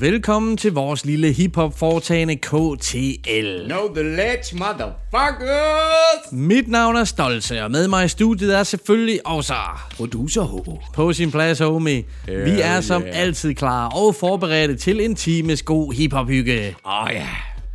Velkommen til vores lille hiphop foretagende KTL. Know the ledge, motherfuckers! Mit navn er Stolte, og med mig i studiet er selvfølgelig også Producer H. på sin plads, homie. Vi er som yeah. altid klar og forberedte til en times god hiphop-hygge. Åh oh, ja.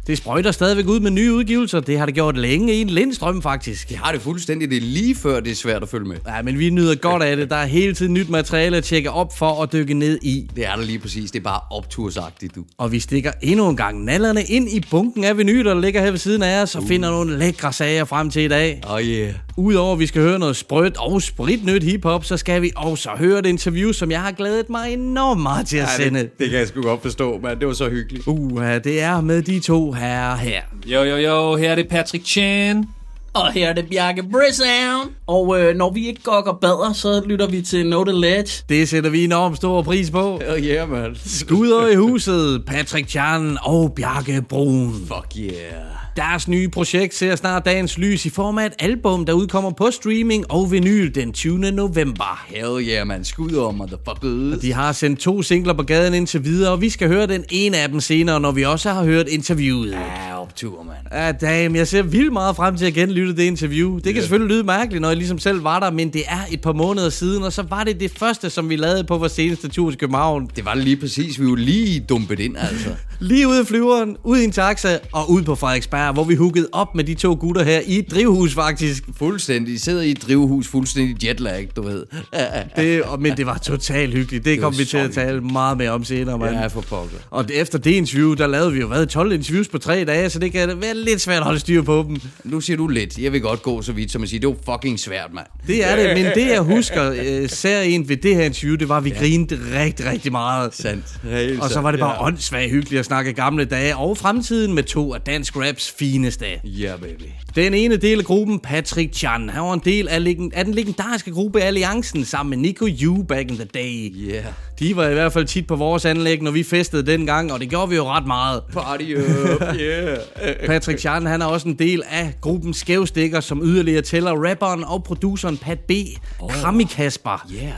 Det sprøjter stadigvæk ud med nye udgivelser. Det har det gjort længe i en lindstrøm, faktisk. Jeg har det fuldstændig. Det er lige før, det er svært at følge med. Ja, men vi nyder godt af det. Der er hele tiden nyt materiale at tjekke op for at dykke ned i. Det er der lige præcis. Det er bare optursagtigt, du. Og vi stikker endnu en gang nallerne ind i bunken af vinyler, der ligger her ved siden af os, og finder nogle lækre sager frem til i dag. Oh yeah. Udover at vi skal høre noget sprødt og spritnyt hiphop, så skal vi også høre et interview, som jeg har glædet mig enormt meget til at sende. det, det kan jeg sgu godt forstå, men det var så hyggeligt. Uh, det er med de to herrer her. Jo, jo, jo, her er det Patrick Chan. Og her er det Bjarke Brissound. Og øh, når vi ikke gokker bader, så lytter vi til Know The Ledge. Det sætter vi enormt stor pris på. Oh yeah, man. Skuder i huset, Patrick Chan og Bjarke Brun. Fuck yeah. Deres nye projekt ser snart dagens lys i form af et album, der udkommer på streaming og vinyl den 20. november. Hell yeah, man. Skud over, motherfuckers. De har sendt to singler på gaden indtil videre, og vi skal høre den ene af dem senere, når vi også har hørt interviewet. Ja, optur, man. Ja, damn, jeg ser vildt meget frem til at genlytte det interview. Det kan yeah. selvfølgelig lyde mærkeligt, når jeg ligesom selv var der, men det er et par måneder siden, og så var det det første, som vi lavede på vores seneste tur til København. Det var lige præcis. Vi var lige dumpet ind, altså. Lige ude af flyveren, ud i en taxa og ud på Frederiksberg, hvor vi huggede op med de to gutter her i et drivhus faktisk. Fuldstændig. Sidder i et drivhus, fuldstændig jetlag, du ved. Det, og- men det var totalt hyggeligt. Det, var kom vi til at tale meget mere om senere, mand. Ja, for pokker. Og efter det interview, der lavede vi jo hvad, 12 interviews på tre dage, så det kan være lidt svært at holde styr på dem. Nu siger du lidt. Jeg vil godt gå så vidt, som at sige, det var fucking svært, mand. Det er det, men det jeg husker øh, særligt ved det her interview, det var, at vi ja. grinede rigtig, rigtig meget. Sandt. Helt Og så var det bare Ja. åndssvagt hyggeligt at snakke gamle dage og fremtiden med to af dansk raps fineste. Ja, yeah, baby. Den ene del af gruppen, Patrick Chan, han var en del af, legend- af den legendariske gruppe Alliancen sammen med Nico Yu back in the day. Yeah. De var i hvert fald tit på vores anlæg, når vi festede dengang, og det gjorde vi jo ret meget. Party up, yeah. Patrick Chan, han er også en del af gruppen Skævstikker, som yderligere tæller rapperen og produceren Pat B. Oh. Krami Kasper. Yeah.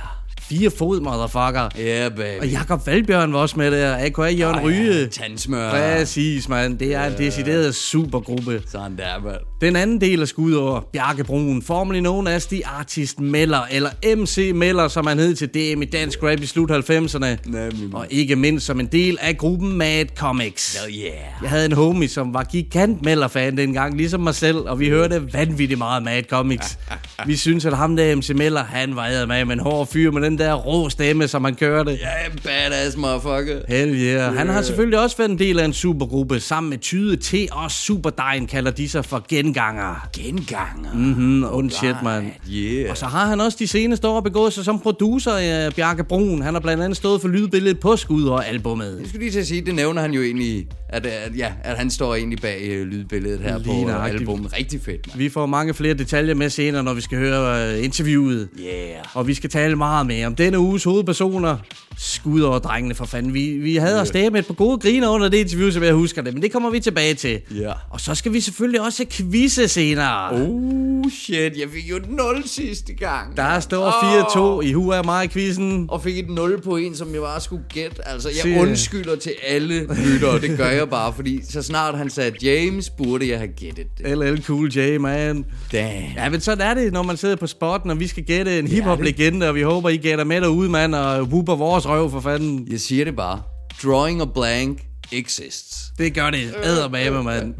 Fire fod, motherfucker. Yeah, baby. Og Jakob Valbjørn var også med der. AKA Jørgen Ej, Ryge. Tandsmør. Præcis, mand. Det er en decideret supergruppe. Sådan der, mand. Den anden del af skudår, Bjarke Brun, formerly known as The Artist Meller, eller MC Meller, som han hed til DM i dansk rap i slut 90'erne. Nemlig. Og ikke mindst som en del af gruppen Mad Comics. Hell yeah. Jeg havde en homie, som var gigant Meller-fan dengang, ligesom mig selv, og vi hørte vanvittigt meget Mad Comics. Vi synes, at ham der MC Meller, han var med med en hård fyr med den der rå stemme, som han kørte. Yeah, badass motherfucker. Hell yeah. Han har selvfølgelig også været en del af en supergruppe, sammen med Tyde T og Superdejen kalder de sig for genganger. Genganger. Mm, und shit, man. Yeah. Og så har han også de seneste år begået sig som producer af Bjarke Brun. Han har blandt andet stået for lydbilledet på Skud og albumet. Jeg skulle lige til at sige, det nævner han jo egentlig, at, at, ja, at han står egentlig bag øh, lydbilledet her Lige på øh, nøjagtigt. albumet. Rigtig fedt, man. Vi får mange flere detaljer med senere, når vi skal høre øh, interviewet. Yeah. Og vi skal tale meget mere om denne uges hovedpersoner. Skud over drengene for fanden. Vi, vi havde os yeah. med et par gode griner under det interview, som jeg husker det. Men det kommer vi tilbage til. Ja. Og så skal vi selvfølgelig også quizze senere. Oh shit, jeg fik jo et 0 sidste gang. Der står 4-2 i hu af mig quizzen. Og fik et 0 på en, som jeg bare skulle gætte. Altså, jeg Se. undskylder til alle lyttere. Det gør jeg bare, fordi så snart han sagde James, burde jeg have gættet det. LL Cool J, man. Damn. Ja, men sådan er det, når man sidder på spotten, og vi skal gætte en hiphop-legende, og vi håber, I gætter med derude, mand, og whooper vores røv for fanden. Jeg siger det bare. Drawing a blank exists. Det gør det eddermame, mand.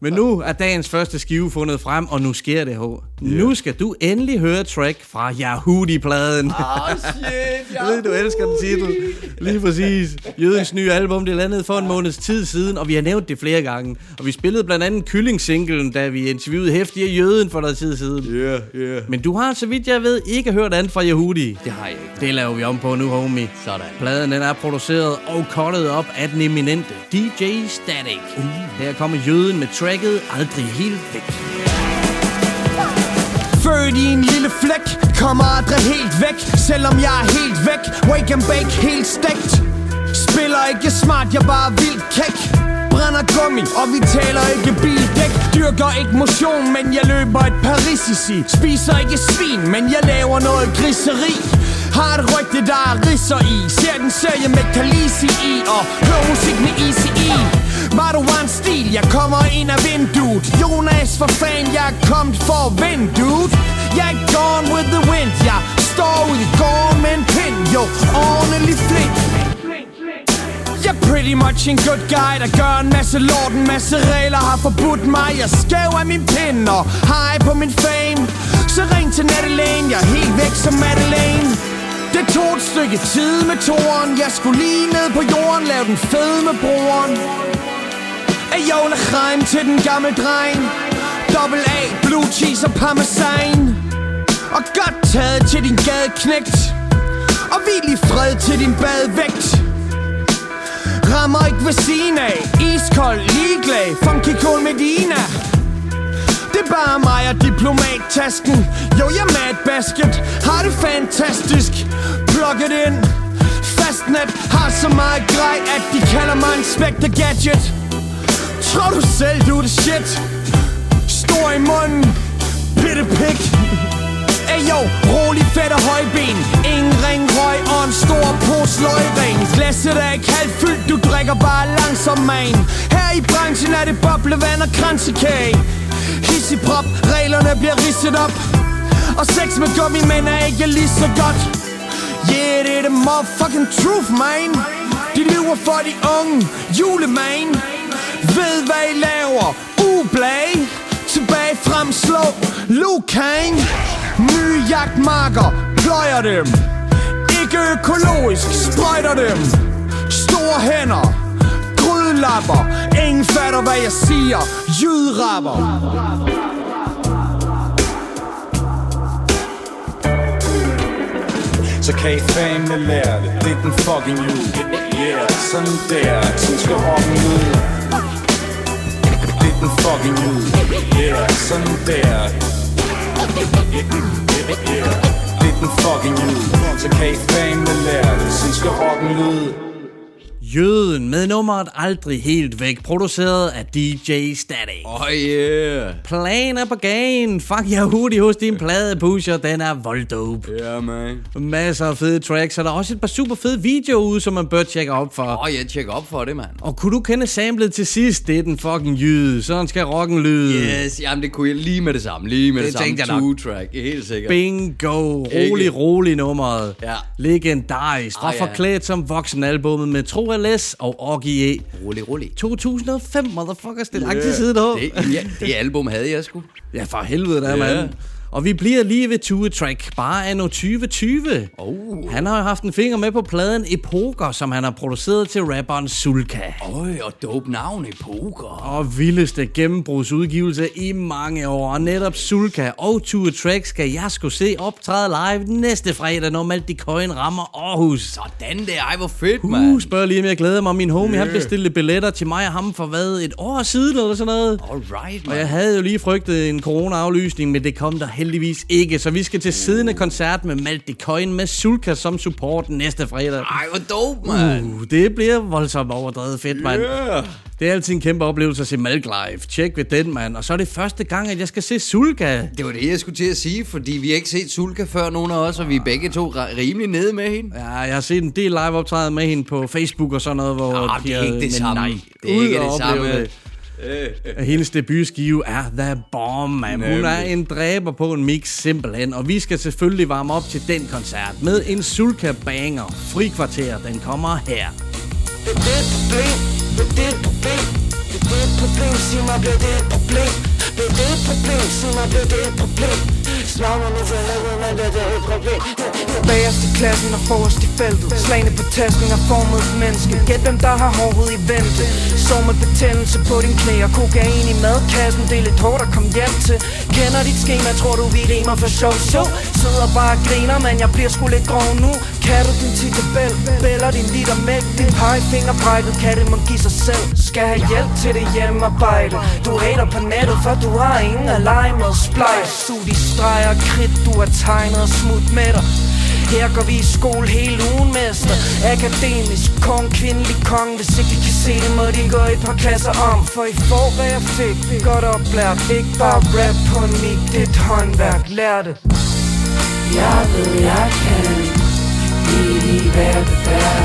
Men nu er dagens første skive fundet frem, og nu sker det, H. Nu skal du endelig høre track fra Yahoo-pladen. Oh shit, Jeg ved, du elsker den titel. Lige præcis. Jødens nye album, det landede for en måneds tid siden, og vi har nævnt det flere gange. Og vi spillede blandt andet Kylling-singlen, da vi interviewede hæftige Jøden for noget tid siden. Yeah, yeah. Men du har, så vidt jeg ved, ikke hørt andet fra Yahudi. Det har jeg ikke. Det laver vi om på nu, homie. Sådan. Pladen den er produceret og cuttet op af den eminente DJ Static. Uh. Her kommer Jøden med tracket Aldrig helt væk. Født i en lille flæk kommer aldrig helt væk Selvom jeg er helt væk. Wake and bake helt stegt. Spiller ikke smart, jeg bare vildt kæk. Brænder gummi, og vi taler ikke bildæk. Dyrker ikke motion, men jeg løber et parisici. Spiser ikke svin, men jeg laver noget griseri. Har et rygte, der er risser i. Ser den serie med Khaleesi i Og hører musik med Easy E. Var du en stil, jeg kommer ind af vinduet. Jonas for fan, jeg er kommet for at vinde, dude Jeg er gone with the wind, jeg står ud i gården med en pind. Jo, ordentlig flink. Jeg er pretty much en good guy, der gør en masse lort En masse regler har forbudt mig Jeg skæv af min pind og hej på min fame. Så ring til Nattelane, jeg er helt væk som Madeleine. Det tog et stykke tid med toren. Jeg skulle lige ned på jorden Lave den fede med broren. Af Jola til den gamle dreng. Double A, blue cheese og parmesan. Og godt taget til din gadeknægt. Og hvil i fred til din badvægt Rammer ikke ved siden af. Iskold, ligeglad Funky cool Medina. Det er bare mig og diplomattasken. Jo, jeg er mad basket Har det fantastisk. It in. Fastnet har så meget grej At de kalder mig en spectre gadget. Tror du selv, du er det shit. Stor i munden. Bitte pik. Ey jo, rolig fedt og højben Ingen ring røg og en stor pose løgring Glasset er ikke halvt fyldt, du drikker bare langsom man. Her i branchen er det boblevand og kransekage. Hissigprop, reglerne bliver ridset op. Og sex med gummimænd er ikke lige så godt. Yeah, det er the motherfucking truth, man. De lyver for de unge Juleman ved hvad I laver? Ublag Tilbage frem, slå. Lukain Nye jagtmarker. Pløjer dem. Ikke økologisk Sprøjter dem. Store hænder. Grydelapper Ingen fatter hvad jeg siger. Jydrapper. Så kan I fandme lære det. Det er den fucking jul. Yeah, sådan der. Sådan skal rocken ud. Det er den fucking jul Yeah, sådan der. Yeah, det den fucking jul Så kan I fandme lære det. Sådan skal rocken lyde. Jøden med nummeret Aldrig Helt Væk, produceret af DJ Static. Oh yeah. Planer på gagen. Fuck jeg hurtigt hos din pladepusher. Den er volddope. Ja, yeah, man. Masser af fede tracks, og der er også et par super fede videoer ude, som man bør tjekke op for. Åh, oh, jeg tjekker op for det, mand. Og kunne du kende samlet til sidst? Det er den fucking jyde. Sådan skal rocken lyde. Yes, jamen det kunne jeg lige med det samme. Lige med det, Det samme jeg nok. two-track. Helt sikkert. Bingo. Rolig, rolig nummeret. Ja. Legendarisk. Og Ah, ja. forklædt som voksenalbummet med Tro LS og Oggy E. Rolig, rolig. 2005, motherfuckers. Det er lang tid siden, dog. Det, ja, det album havde jeg sgu. Ja, for helvede der, Ja. mand. Og vi bliver lige ved Tue Track, bare anno 2020. Oh. Han har jo haft en finger med på pladen Epoker, som han har produceret til rapperen Sulka. Øj, og dope navn i poker. Og vildeste gennembrudsudgivelse i mange år. Og netop Sulka og Tue Track skal jeg skulle se optræde live næste fredag, når Malte Coin rammer Aarhus. Sådan der, ej hvor fedt, Uh, mand. spørg lige, om jeg glæder mig. Min homie, han bestilte billetter til mig og ham for hvad, et år siden eller sådan noget. Alright, Og jeg havde jo lige frygtet en corona-aflysning, men det kom der heldigvis ikke. Så vi skal til siddende koncert med Malte Coin med Sulka som support næste fredag. Ej, hvor dope, mand. Uh, det bliver voldsomt overdrevet fedt, mand. Yeah. Det er altid en kæmpe oplevelse at se Malk live. Tjek ved den, mand. Og så er det første gang, at jeg skal se Sulka. Det var det, jeg skulle til at sige, fordi vi har ikke set Sulka før, nogen af os, og vi er begge to ri- rimelig nede med hende. Ja, jeg har set en del live optræden med hende på Facebook og sådan noget, hvor Ah, det er de ikke det samme. Nej, Det er ikke det samme. det. At Hendes debutskive er The Bomb, man. Hun er en dræber på en mix, simpelthen. Og vi skal selvfølgelig varme op til den koncert med en Sulka banger. Frikvarter, den kommer her. Det er det problem, det er det problem Det er det problem, sig mig, bliver det et problem Det er det problem, sig mig, bliver det et problem Slag nu for helvede, men det er et problem. Bagerst i klassen og forrest i feltet. Slagene på tasken er formet et menneske. Gæt hvem der har hårdhed i vente Sov med betændelse på din knæ Og kokain i madkassen. Det er lidt hårdt at komme hjem til. Kender dit schema, tror du vi rimer for sjov? Så Sidder bare og griner, men jeg bliver sgu lidt grov nu. Kan du din titabel, bæller din liter mælk? Din pegefinger brækket, kan det må give sig selv? Skal have hjælp til det hjemmearbejde. Du hater på nettet, for du har ingen at lege med Splice, sug de streg streger af kridt, du har tegnet og smut med dig. Her går vi i skole hele ugen, mester. Akademisk, kong, kvindelig kong. Hvis ikke de kan se det, må de gå et par klasser om. For I får, hvad jeg fik, godt oplært. Ikke bare rap på en mic, det er et håndværk, lær det. Jeg ved, jeg kan Lige hvad det være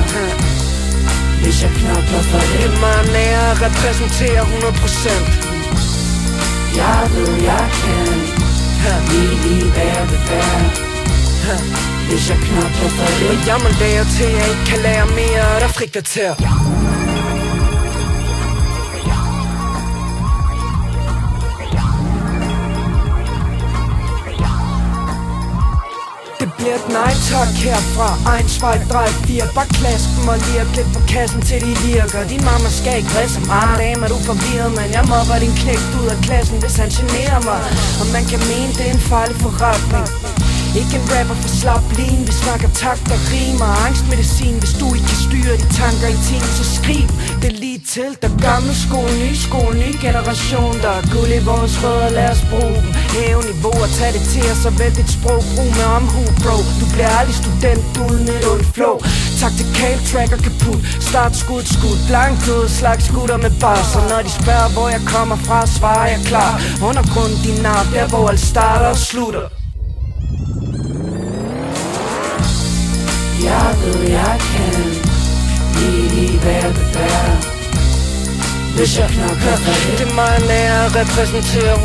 Hvis jeg knokler for det. Det er mig nær at repræsentere 100% Jeg ved, jeg kan Lige hvad det hvis jeg knokler for det. Og jeg må til, at jeg ikke kan lære mere Der frikvarter. Det bliver et nej tak herfra Ejn, svej, drej, fire. Bare klask dem og lirk lidt på kassen til de virker. Din mamma skal ikke vrede så meget Dame er du forvirret, men jeg mobber din knægt ud af klassen Hvis han generer mig. Og man kan mene, det er en farlig forretning ikke en rapper for slap lin Vi snakker takt og rimer. Angstmedicin Hvis du ikke kan styre de tanker i tiden Så skriv det lige til Der gammel skole, ny skole, ny generation Der er guld i vores rødder, lad os bruge dem. Hæve niveau og tag det til os Og vælg dit sprog, brug med omhu bro. Du bliver aldrig student uden et ondt flow Taktikal tracker kaput. Start skud, skud, blank ud Slags skutter med bars Og når de spørger hvor jeg kommer fra Svarer jeg klar. Undergrund din nar, Der hvor alt starter og slutter. Jeg ved, jeg kan Lige hvad det være Hvis jeg knokler for det Det er mig nær at repræsentere 100%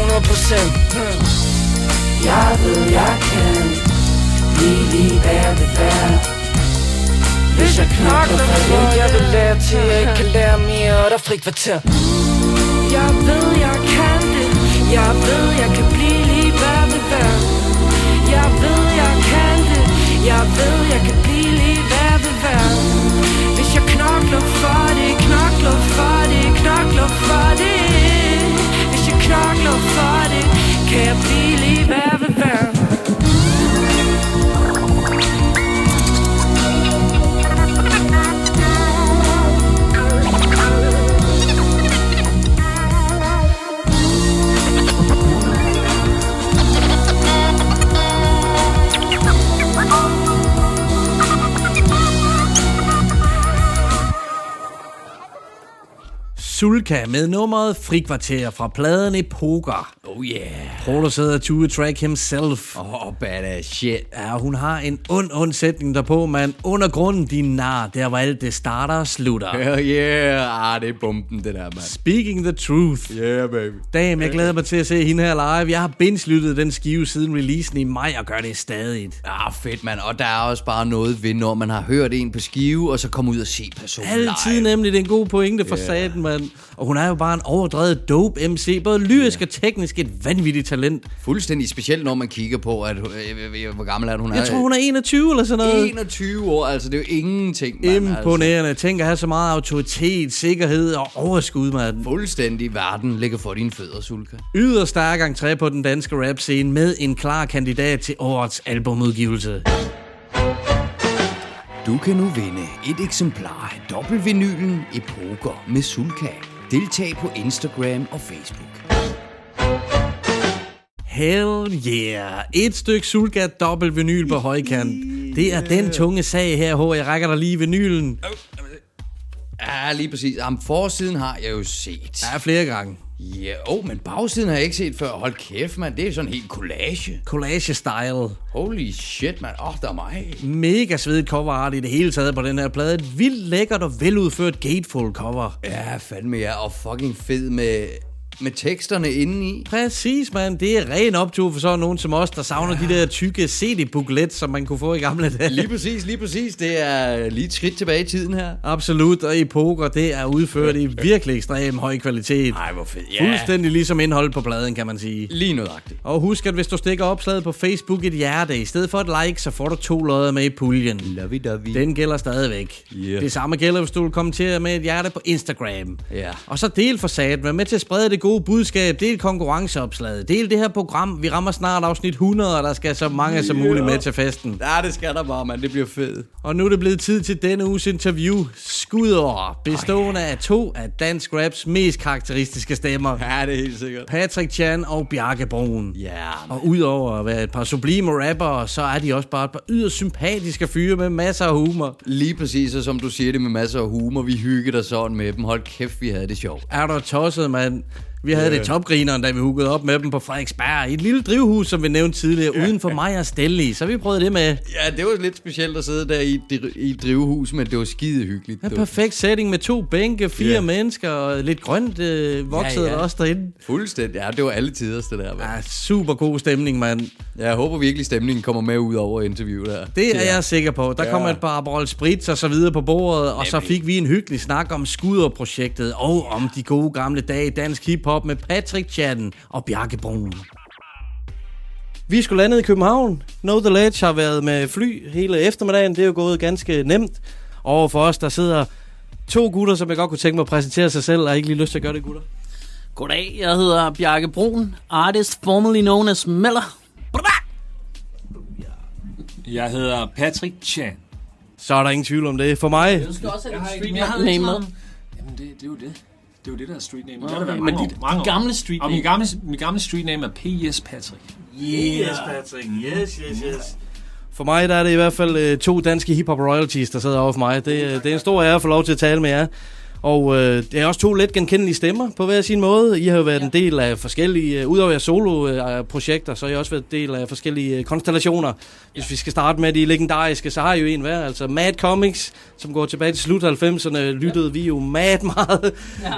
Jeg ved, jeg kan Lige hvad det være Hvis jeg knokler for det Jeg vil lære til, jeg ikke kan lære mere Og der er frikvarter Jeg ved, jeg kan det. Jeg ved, jeg kan blive lige hvad det være Jeg ved, jeg kan det. Jeg ved, jeg kan knokler for det, knokler for det Hvis jeg knokler for det, kan jeg blive lige hvad det være Sulka med nummeret Frikvarter fra pladen Epoker. Oh yeah. Produceret af Tue Track himself. Åh, oh, badass shit. Ja, hun har en ond, ond sætning derpå, man. Under grunden, din nar, der hvor alt det starter og slutter. Hell yeah. Ah, det er bomben, det der, mand. Speaking the truth. Yeah, baby. Damn, jeg glæder mig til at se hende her live. Jeg har binge den skive siden releasen i maj, og gør det stadig. Ah, fedt, mand. Og der er også bare noget ved, når man har hørt en på skive, og så komme ud og se personen Altid live. nemlig, det er en god pointe for yeah. saten, mand. Og hun er jo bare en overdrevet dope MC, både lyrisk og teknisk et vanvittigt talent. Fuldstændig specielt, når man kigger på, at, øh, øh, hvor gammel er hun? Jeg tror, hun er 21 eller sådan noget. 21 år, altså det er jo ingenting, mand. Imponerende. Altså. Tænk at have så meget autoritet, sikkerhed og overskud, mand. Fuldstændig verden ligger for dine fødder, Sulka. Yder stærk entré på den danske rap-scene med en klar kandidat til årets albumudgivelse. Du kan nu vinde et eksemplar af dobbeltvinylen Epoker med Sulka. Deltag på Instagram og Facebook. Hell yeah. Et stykke Sulka dobbelt vinyl på højkant. Det er den tunge sag her, hvor jeg rækker dig lige vinylen. Ja, lige præcis. Jamen, forsiden har jeg jo set. Ja, flere gange. Ja, oh, men bagsiden har jeg ikke set før. Hold kæft, mand. Det er sådan helt collage. Collage-style. Holy shit, mand. Åh, oh, der er mig. Mega svedigt cover art i det hele taget på den her plade. Et vildt lækkert og veludført gateful cover. Ja, fandme ja. Og fucking fed med med teksterne indeni. Præcis, mand. Det er ren optur for sådan nogen som os, der savner ja. de der tykke CD-booklet, som man kunne få i gamle dage. Lige præcis, lige præcis. Det er lige et skridt tilbage i tiden her. Absolut, og i poker, det er udført i virkelig ekstrem høj kvalitet. Nej, hvor fedt. Ja. Fuldstændig ligesom indhold på pladen, kan man sige. Lige nøjagtigt. Og husk, at hvis du stikker opslaget på Facebook et hjerte, i stedet for et like, så får du to lodder med i puljen. Lovey-dovey. Den gælder stadigvæk. Yeah. Det samme gælder, hvis du vil kommentere med et hjerte på Instagram. Ja. Og så del for sat, vær med til at sprede det gode budskab, del konkurrenceopslaget, del det her program. Vi rammer snart afsnit 100, og der skal så mange som muligt med til festen. Ja, det skal der bare, mand. Det bliver fedt. Og nu er det blevet tid til denne uges interview. Skudår, bestående af to af dansk raps mest karakteristiske stemmer. Ja, det er helt sikkert. Patrick Chan og Bjarke Broen. Ja, Og udover at være et par sublime rappere, så er de også bare et par yderst sympatiske fyre med masser af humor. Lige præcis, og som du siger det med masser af humor. Vi hyggede dig sådan med dem. Hold kæft, vi havde det sjovt. Er du tosset, mand? Vi havde det topgrineren, da vi huggede op med dem på Frederiksberg i et lille drivhus, som vi nævnte tidligere, ja. uden for mig og Stelle i. Så vi prøvede det med. Ja, det var lidt specielt at sidde der i et, i et drivhus, men det var skide hyggeligt. Du. perfekt setting med to bænke, fire Ja. mennesker og lidt grønt øh, vokset Ja, ja, ja. ja. også derinde. Fuldstændig. Ja, det var alle tiders, det der. Ja. Ja, super god stemning, mand. Jeg håber virkelig, stemningen kommer med ud over interviewet der. Det er jeg sikker på. Der Ja. kommer et par Aperol Spritz og så videre på bordet, og så fik vi en hyggelig snak om Skuderprojektet og om de gode gamle dage i dansk hiphop med Patrick Chan og Bjarke Brun. Vi skulle landet i København. Know The Ledge har været med fly hele eftermiddagen. Det er jo gået ganske nemt. Og for os, der sidder to gutter, som jeg godt kunne tænke mig at præsentere sig selv. I ikke lige lyst til at gøre det, gutter? Goddag, jeg hedder Bjarke Brun, artist formerly known as Miller. Jeg hedder Patrick Chan. Så er der ingen tvivl om det. For mig, Du skal også have Jeg street jeg name Jamen, det, det er jo det. Det er jo det, der er street name. Okay, det men mange dit- dit gamle street Og min name? gamle, min gamle street name er P.S. Patrick. Yes, Patrick. Yes, yes, yes. For mig der er det i hvert fald øh, to danske hiphop royalties, der sidder over for mig. Det, øh, det er en stor ære at få lov til at tale med jer. Og øh, det er også to let genkendelige stemmer på hver sin måde. I har jo været ja. en del af forskellige, øh, udover jeres solo-projekter, så har I også været en del af forskellige øh, konstellationer. Hvis vi skal starte med de legendariske, så har I jo en hver. Altså Mad Comics, som går tilbage til slut 90'erne, lyttede vi jo mad meget.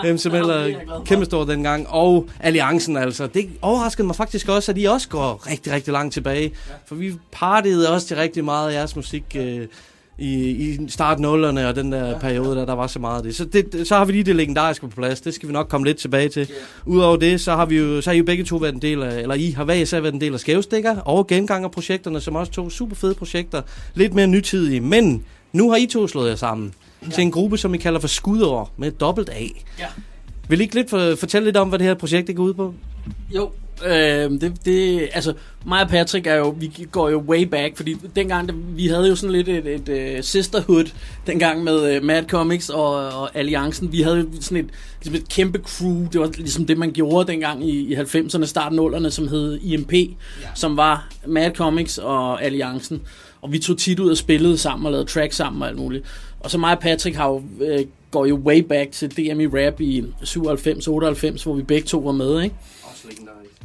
Ja. MC Miller, kæmpe stor dengang. Og Alliancen altså. Det overraskede mig faktisk også, at I også går rigtig, rigtig langt tilbage. Ja. For vi partiede også til rigtig meget af jeres musik... Øh, i, i start nullerne og den der ja, periode, der, der var så meget af det. Så, det. så har vi lige det legendariske på plads. Det skal vi nok komme lidt tilbage til. Yeah. Udover det, så har vi jo, så har I jo begge to været en del af, eller I har hver især været en del af Skævstikker og Gengangerprojekterne, som også to super fede projekter. Lidt mere nytidige. Men nu har I to slået jer sammen ja. til en gruppe, som I kalder for Skudår med dobbelt A. Ja. Vil I ikke lidt for, fortælle lidt om, hvad det her projekt det går ud på? Jo, øh, det, det, altså mig og Patrick er jo, vi går jo way back, fordi dengang, vi havde jo sådan lidt et, et, et sisterhood, dengang med uh, Mad Comics og, og Alliancen, vi havde jo sådan et, ligesom et kæmpe crew, det var ligesom det, man gjorde dengang i, i 90'erne, start 0'erne, som hed IMP, ja. som var Mad Comics og Alliancen, og vi tog tit ud og spillede sammen og lavede tracks sammen og alt muligt. Og så mig og Patrick har jo, øh, går jo way back til DMI Rap i 97-98, hvor vi begge to var med, ikke?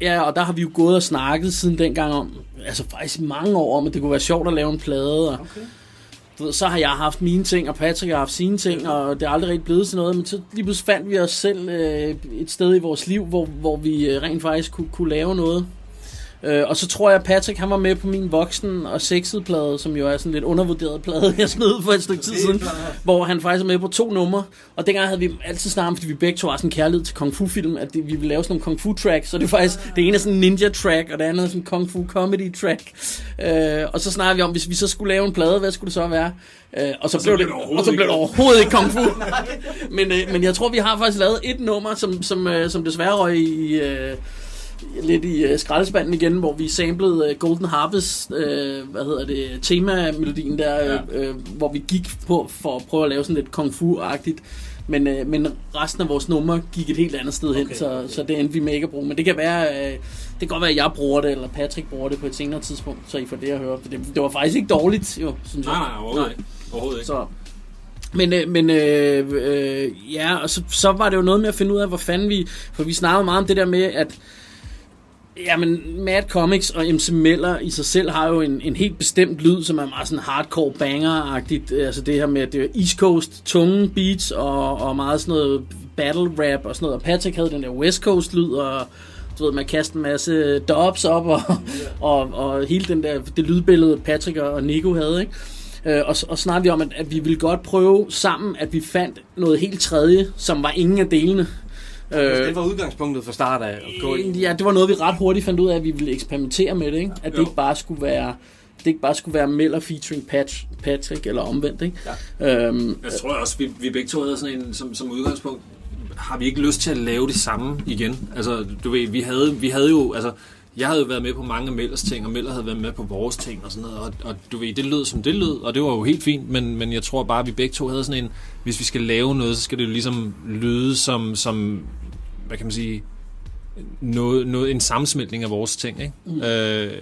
Ja, og der har vi jo gået og snakket siden dengang om, altså faktisk i mange år om, at det kunne være sjovt at lave en plade. Og, okay. du ved, så har jeg haft mine ting, og Patrick har haft sine ting, og det er aldrig rigtig blevet til noget. Men så lige pludselig fandt vi os selv øh, et sted i vores liv, hvor, hvor vi øh, rent faktisk kunne, kunne lave noget. Øh, og så tror jeg, at Patrick han var med på min voksen og sexet plade, som jo er sådan lidt undervurderet plade, jeg smed for et stykke tid siden, hvor han faktisk er med på to numre. Og dengang havde vi altid snakket fordi vi begge to har sådan en kærlighed til kung fu film, at det, vi ville lave sådan nogle kung fu tracks. Så det er faktisk, det ene er sådan en ninja track, og det andet er sådan en kung fu comedy track. Øh, og så snakker vi om, hvis vi så skulle lave en plade, hvad skulle det så være? Øh, og så, blev det, og så blev det overhovedet ikke kung fu. men, øh, men jeg tror, vi har faktisk lavet et nummer, som, som, øh, som desværre røg i... Øh, lidt i uh, skraldespanden igen, hvor vi samlede uh, Golden Harvest, uh, hvad hedder det, tema-melodien der, ja. uh, hvor vi gik på for at prøve at lave sådan lidt kung fu-agtigt. Men, uh, men resten af vores numre gik et helt andet sted okay, hen, så, okay. så det endte vi med ikke at bruge. Men det kan være, uh, det kan godt være, at jeg bruger det, eller Patrick bruger det på et senere tidspunkt, så I får det at høre. For det, det var faktisk ikke dårligt, jo, synes jeg. Nej, nej, overhovedet ikke. Overhovedet ikke. Så, men, øh, men øh, øh, ja, og så, så var det jo noget med at finde ud af, hvor fanden vi... For vi snakkede meget om det der med, at Jamen, Mad Comics og MC Miller i sig selv har jo en, en helt bestemt lyd, som er meget sådan hardcore banger-agtigt. Altså det her med, det East Coast tunge beats og, og meget sådan noget battle rap og sådan noget. Og Patrick havde den der West Coast lyd, og du ved, man kaster en masse dubs op, og, og, og hele den der, det lydbillede Patrick og Nico havde, ikke? Øh, og, og snakkede vi om, at, at vi ville godt prøve sammen, at vi fandt noget helt tredje, som var ingen af delene. Øh, det var udgangspunktet fra start af. at gå ind. Ja, det var noget, vi ret hurtigt fandt ud af, at vi ville eksperimentere med det, ikke? At det Jo. ikke bare skulle være det ikke bare skulle være Miller featuring Pat, Patrick eller omvendt, ikke? Ja. Øhm, Jeg tror også, vi, vi begge to havde sådan en, som, som udgangspunkt, har vi ikke lyst til at lave det samme igen? Altså, du ved, vi havde, vi havde jo, altså, jeg havde jo været med på mange af Mellers ting, og Meller havde været med på vores ting og sådan noget, og, og du ved, det lød som det lød, og det var jo helt fint, men, men jeg tror bare, at vi begge to havde sådan en, hvis vi skal lave noget, så skal det jo ligesom lyde som, som hvad kan man sige, noget, noget, en sammensmeltning af vores ting, ikke? Mm. Øh,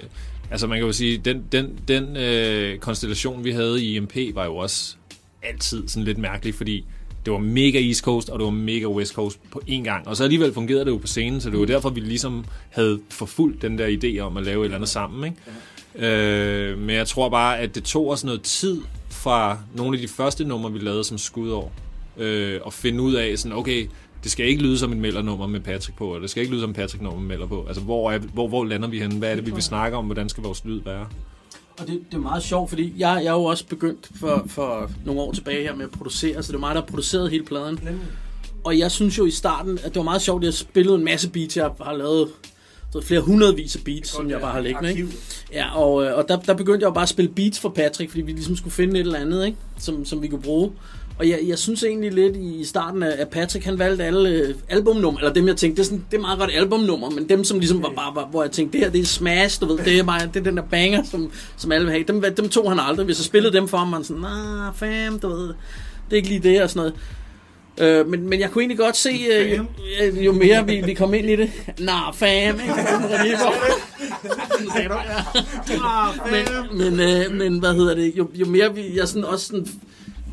altså man kan jo sige, den, den, den øh, konstellation, vi havde i IMP, var jo også altid sådan lidt mærkelig, fordi det var mega East Coast, og det var mega West Coast på én gang. Og så alligevel fungerede det jo på scenen, så det var derfor, vi ligesom havde forfulgt den der idé om at lave et eller andet sammen. Ikke? Øh, men jeg tror bare, at det tog os noget tid fra nogle af de første numre, vi lavede som skudår, øh, at finde ud af, sådan, okay, det skal ikke lyde som et Melder-nummer med Patrick på, eller det skal ikke lyde som Patrick-nummer med Melder på. Altså, hvor, er, hvor, hvor lander vi henne? Hvad er det, vi vil snakke om? Hvordan skal vores lyd være? Og det, det er meget sjovt, fordi jeg, jeg er jo også begyndt for, for nogle år tilbage her med at producere, så det er mig, der har produceret hele pladen. Og jeg synes jo i starten, at det var meget sjovt, at jeg spillede en masse beats. Jeg har lavet så flere hundredvis af beats, som jeg bare har liggende. Ikke? Ja, og, øh, og der, der begyndte jeg jo bare at spille beats for Patrick, fordi vi ligesom skulle finde et eller andet, ikke? Som, som vi kunne bruge. Og jeg, jeg synes egentlig lidt i starten, at Patrick han valgte alle øh, albumnummer, eller dem jeg tænkte, det er, sådan, det er meget godt albumnummer, men dem som ligesom var bare, var, hvor jeg tænkte, det her det er smash, du ved, det er, bare, det er den der banger, som, som alle vil have. Dem, dem tog han aldrig. Hvis jeg spillede dem for ham, man sådan, nah, fam, du ved, det er ikke lige det og sådan noget. Øh, men, men jeg kunne egentlig godt se, øh, jo, øh, jo mere vi, vi kom ind i det. Nah, fam, ikke? men, men, øh, men hvad hedder det? Jo, jo mere vi, jeg sådan også sådan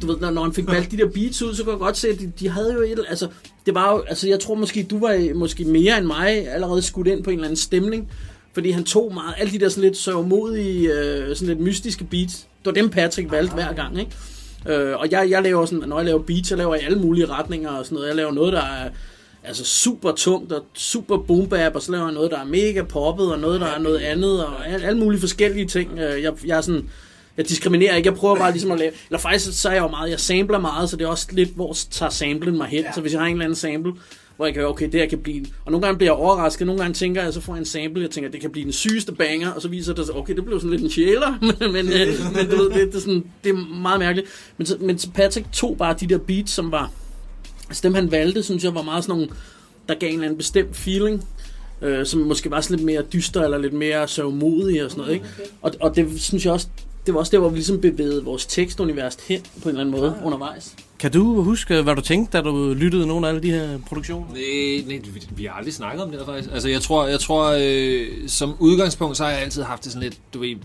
du ved, når, når han fik valgt de der beats ud, så kunne jeg godt se, at de, de havde jo et, altså, det var jo, altså, jeg tror måske, du var måske mere end mig allerede skudt ind på en eller anden stemning, fordi han tog meget, alle de der sådan lidt sørgmodige, øh, sådan lidt mystiske beats, det var dem Patrick valgte hver gang, ikke? Øh, og jeg, jeg laver sådan, når jeg laver beats, jeg laver i alle mulige retninger og sådan noget, jeg laver noget, der er, altså super tungt og super boom bap, og så laver jeg noget, der er mega poppet, og noget, der er noget andet, og alle, alle mulige forskellige ting. Øh, jeg, jeg er sådan, jeg diskriminerer ikke, jeg prøver bare ligesom at lave, eller faktisk så er jeg jo meget, jeg sampler meget, så det er også lidt, hvor tager samplen mig hen, ja. så hvis jeg har en eller anden sample, hvor jeg kan okay, det her kan blive, og nogle gange bliver jeg overrasket, nogle gange tænker jeg, så får jeg en sample, jeg tænker, det kan blive den sygeste banger, og så viser det sig, okay, det blev sådan lidt en sjæler, men, men, øh, men du ved, det, det, er sådan, det er meget mærkeligt. Men, men Patrick tog bare de der beats, som var, altså dem han valgte, synes jeg var meget sådan nogle, der gav en eller anden bestemt feeling, øh, som måske var sådan lidt mere dyster, eller lidt mere sørgmodig og sådan noget, ikke? Og, og det synes jeg også, det var også der, hvor vi ligesom bevægede vores tekstunivers hen på en eller anden måde ja. undervejs. Kan du huske, hvad du tænkte, da du lyttede nogle af alle de her produktioner? Nej, nej vi, vi har aldrig snakket om det der faktisk. Altså jeg tror, jeg tror øh, som udgangspunkt, så har jeg altid haft det sådan lidt, du ved,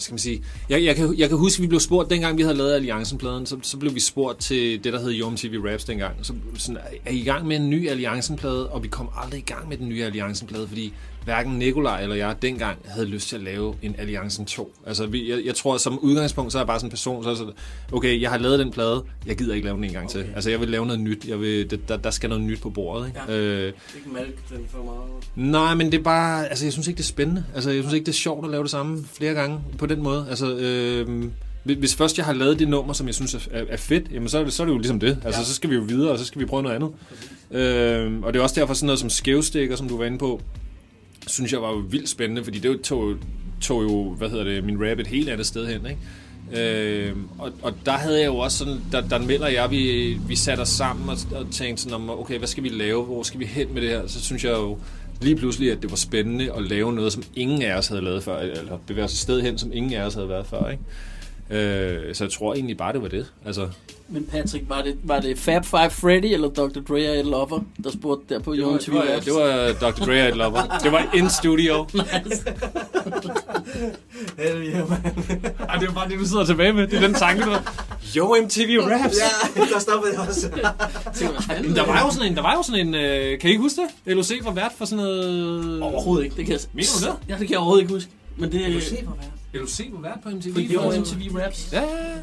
hvad skal man sige, jeg, jeg, kan, jeg kan huske, at vi blev spurgt, dengang vi havde lavet Alliancen-pladen, så, så blev vi spurgt til det, der hed Jom TV Raps dengang. Så sådan, er I i gang med en ny Alliancen-plade? Og vi kom aldrig i gang med den nye Alliancen-plade, fordi hverken Nikolaj eller jeg dengang havde lyst til at lave en Alliancen 2. Altså, vi, jeg, jeg tror, at som udgangspunkt, så er jeg bare sådan en person, så er så, okay, jeg har lavet den plade, jeg gider ikke lave den en gang okay. til. Altså, jeg vil lave noget nyt. Jeg vil, det, der, der skal noget nyt på bordet, ikke? Ja. Øh, ikke mælk den for meget. Nej, men det er bare, altså, jeg synes ikke, det er spændende. Altså, jeg synes ikke, det er sjovt at lave det samme flere gange på den måde. Altså, øh, hvis først jeg har lavet det nummer, som jeg synes er, er fedt, jamen så er, det, så er det jo ligesom det. Altså, ja. så skal vi jo videre, og så skal vi prøve noget andet. Øh, og det er også derfor sådan noget som skævstikker, som du var inde på, synes jeg var jo vildt spændende, fordi det tog, tog jo, hvad hedder det, min rap et helt andet sted hen, ikke? Øh, og, og der havde jeg jo også sådan, der, der melder jeg, vi, vi satte os sammen og, og tænkte sådan om, okay, hvad skal vi lave, hvor skal vi hen med det her? Så synes jeg jo lige pludselig, at det var spændende at lave noget, som ingen af os havde lavet før, eller bevæge os et sted hen, som ingen af os havde været før, ikke? Øh, så jeg tror egentlig bare, det var det. Altså, men Patrick, var det, var det Fab Five Freddy eller Dr. Dre og Lover, der spurgte der på Jon TV det, var, det var Dr. Dre og Lover. Det var in studio. nice. Hell yeah, man. Ej, det var bare det, du sidder tilbage med. Det er den tanke, du Yo MTV Raps. Ja, der stoppede jeg også. Men der var jo sådan en, der var jo sådan en, øh, kan I ikke huske det? LOC var vært for sådan noget... Overhovedet ikke, det kan jeg... Mener du det? Ja, det kan jeg overhovedet ikke huske. Men det... LOC var vært. LOC var vært på MTV? For Yo MTV Raps. Ja, ja, ja.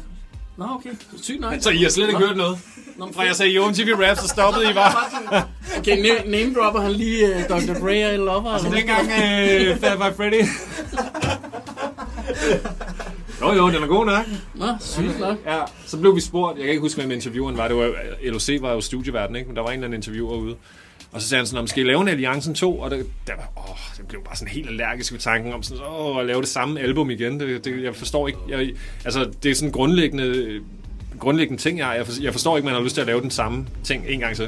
Nå, okay. Sygt nok. Så I har slet ikke Nå. hørt noget? Nå, Fra jeg sagde Yo MTV Rap, så stoppede I bare. okay, name dropper han lige uh, Dr. Dre og Lover. Altså dengang uh, Fat by Freddy. Jo, jo, den er god nok. Nå, sygt nok. Ja, så blev vi spurgt, jeg kan ikke huske, hvem intervieweren var, det var, LOC var jo studieverden, ikke? men der var en eller anden interviewer ude. Og så sagde han sådan, om skal I lave en Alliancen 2? Og det, der åh, det blev bare sådan helt allergisk ved tanken om sådan, åh, at lave det samme album igen. Det, det, jeg forstår ikke, jeg, altså det er sådan grundlæggende, grundlæggende ting, jeg, jeg forstår ikke, man har lyst til at lave den samme ting en gang til.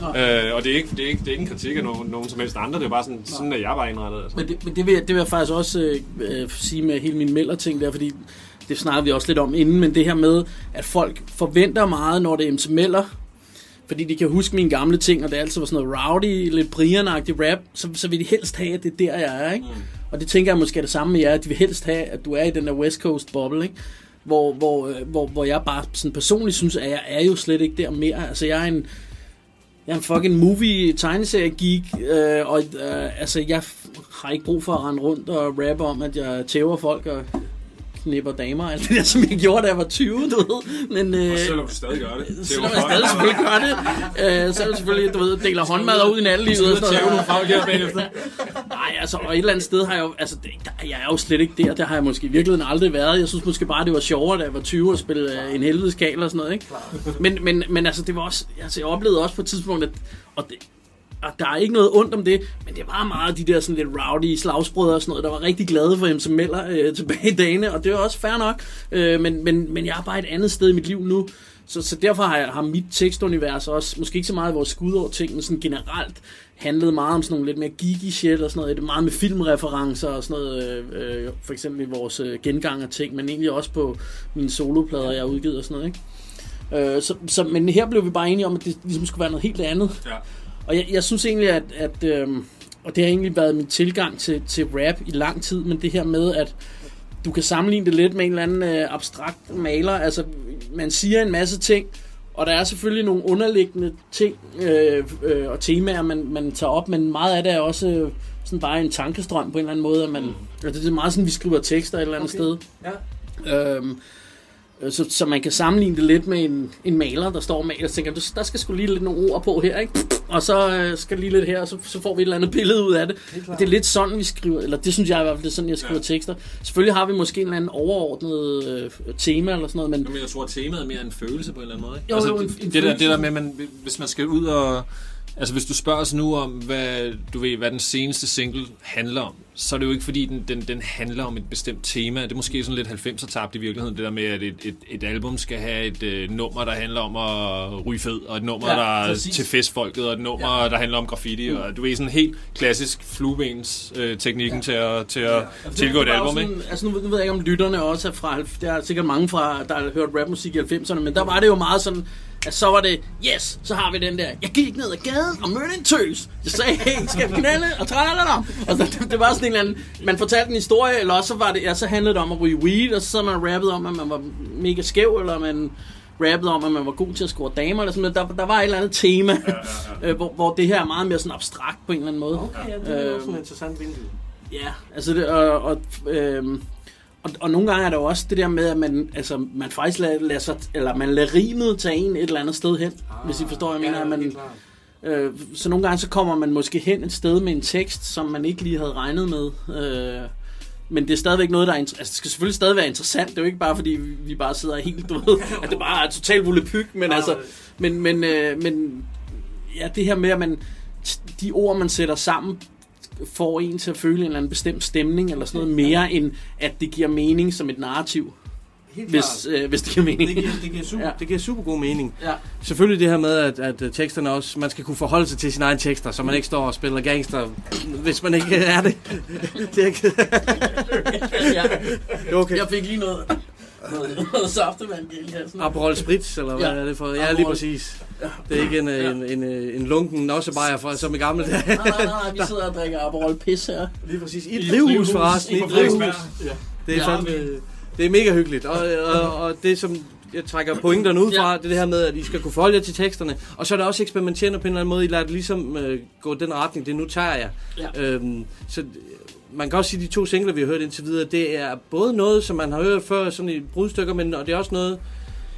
Øh, og det er, ikke, det, er ikke, det er ikke en kritik af nogen, nogen som helst andre, det er bare sådan, sådan at jeg var indrettet. Altså. Men det, men det, vil, jeg- det vil jeg faktisk også øh, øh, sige med hele min Melder-ting der, fordi det snakkede vi også lidt om inden, men det her med, at folk forventer meget, når det er MC Meller, fordi de kan huske mine gamle ting, og det er altid var sådan noget rowdy, lidt brian rap, så, så vil de helst have, at det er der, jeg er, ikke? Mm. Og det tænker jeg måske er det samme med jer, at de vil helst have, at du er i den der West Coast bubble, ikke? Hvor, hvor, øh, hvor, hvor jeg bare sådan personligt synes, at jeg er jo slet ikke der mere. Altså, jeg er en, jeg er en fucking movie tegneserie geek, øh, og øh, altså, jeg har ikke brug for at rende rundt og rappe om, at jeg tæver folk og knipper damer alt det der, som jeg gjorde, da jeg var 20, du ved. Men, øh, Og selvom du stadig gør det. det selvom jeg stadig selvfølgelig gør det, øh, så er det selvfølgelig, du ved, deler håndmad ud i nattelivet og sådan noget. folk her bagefter. Nej, altså, og et eller andet sted har jeg jo, altså, det, der, jeg er jo slet ikke der, der har jeg måske i virkeligheden aldrig været. Jeg synes måske bare, det var sjovere, da jeg var 20 og spille øh, en helvedes og sådan noget, ikke? Men, men, men altså, det var også, altså, jeg oplevede også på et tidspunkt, at, og det, og der er ikke noget ondt om det, men det var meget de der sådan lidt rowdy slagsbrødre og sådan noget, der var rigtig glade for MC Meller øh, tilbage i dagene, og det er også fair nok, øh, men, men, men jeg er bare et andet sted i mit liv nu, så, så derfor har, jeg, har mit tekstunivers også, måske ikke så meget vores skudår ting, men sådan generelt handlet meget om sådan nogle lidt mere geeky shit og sådan noget, det er meget med filmreferencer og sådan noget, øh, øh, for eksempel i vores øh, genganger ting, men egentlig også på mine soloplader, jeg har udgivet og sådan noget, ikke? Øh, så, så, men her blev vi bare enige om, at det ligesom skulle være noget helt andet. Ja. Og jeg, jeg synes egentlig, at, at øhm, og det har egentlig været min tilgang til, til rap i lang tid, men det her med, at du kan sammenligne det lidt med en eller anden øh, abstrakt maler. Altså, man siger en masse ting, og der er selvfølgelig nogle underliggende ting øh, øh, og temaer, man, man tager op, men meget af det er også øh, sådan bare en tankestrøm på en eller anden måde. At man, altså, det er meget sådan, vi skriver tekster et eller andet Okay. sted. Ja. Øhm, øh, så, så man kan sammenligne det lidt med en, en maler, der står og maler, og tænker, "Du- der skal sgu lige lidt nogle ord på her, ikke? Og så øh, skal lige lidt her, og så, så får vi et eller andet billede ud af det. Og det er lidt sådan, vi skriver, eller det synes jeg i hvert fald, det er sådan, jeg skriver ja. tekster. Selvfølgelig har vi måske en eller anden overordnet øh, tema eller sådan noget, men Men jeg tror, at temaet er mere en følelse på en eller anden måde. Ikke? Jo, altså, jo, en- det, en det, der, det der med, man, hvis man skal ud og... Altså hvis du spørger os nu om, hvad, du ved, hvad den seneste single handler om, så er det jo ikke fordi, den, den, den handler om et bestemt tema. Det er måske sådan lidt 90'er tabt i virkeligheden, det der med, at et, et, et album skal have et øh, nummer, der handler om at ryge fed, og et nummer, Ja, der er præcis. til festfolket, og et nummer, ja. der handler om graffiti, mm. og du ved, sådan helt klassisk fluebens øh, teknikken ja. til at, til at ja. tilgå et album, ikke? sådan, Altså nu, nu ved jeg ikke, om lytterne også er fra... Der er sikkert mange fra, der har hørt rapmusik i 90'erne, men der var det jo meget sådan, at så var det, yes, så har vi den der, jeg gik ned ad gaden og mødte en tøs. Jeg sagde, hey, skal vi knalde? Og tralala Og så, det, det, var sådan en eller anden, man fortalte en historie, eller også så, var det, ja, så handlede det om at ryge weed, og så sad man rappet om, at man var mega skæv, eller man rappet om, at man var god til at score damer, eller sådan noget. Der, der var et eller andet tema, ja, ja, ja. Øh, hvor, hvor det her er meget mere sådan abstrakt på en eller anden måde. Okay, ja, det er også en interessant vinkel. Ja, altså det, og, og, øhm, og, og nogle gange er der jo også det der med, at man, altså, man faktisk lader, lader sig, eller man lader rimet tage en et eller andet sted hen, ah, hvis I forstår, hvad jeg mener. At man, øh, så nogle gange så kommer man måske hen et sted med en tekst, som man ikke lige havde regnet med. Øh, men det er stadigvæk noget, der er... Altså, det skal selvfølgelig stadig være interessant. Det er jo ikke bare, fordi vi- bare sidder helt, du ved, at det bare er totalt volapyk, men altså... Men, men, øh, men ja, det her med, at man... De ord, man sætter sammen, får en til at føle en eller anden bestemt stemning, eller sådan noget mere, end at det giver mening som et narrativ. Helt Hvis, øh, hvis det giver mening. Det giver, det, giver super, Ja. det giver super god mening. Ja. Selvfølgelig det her med, at, at øh, teksterne også, man skal kunne forholde sig til sine egne tekster, så man ikke står og spiller gangster, hvis man ikke er det. det er ikke... ja. Okay. Jeg fik lige noget, noget, noget saftevand i halsen. Aperol Spritz, eller hvad Ja. er det for? Ja, lige præcis. Det er ikke en, ja. en, en, en, en lunken nossebajer fra, som i gamle dage. Nej, nej, nej, vi sidder og drikker Aperol Pis her. Lige præcis. I et drivhus forresten. I et drivhus. Det er Ja. fandme, det er mega hyggeligt. Og, og, og det som jeg trækker pointerne ud fra, Ja. det er det her med, at I skal kunne forholde jer til teksterne. Og så er det også eksperimenterende på en eller anden måde. I lader det ligesom øh, gå den retning, det nu tager jeg. Ja. Øhm, så man kan også sige, at de to singler, vi har hørt indtil videre, det er både noget, som man har hørt før, sådan i brudstykker, men og det er også noget,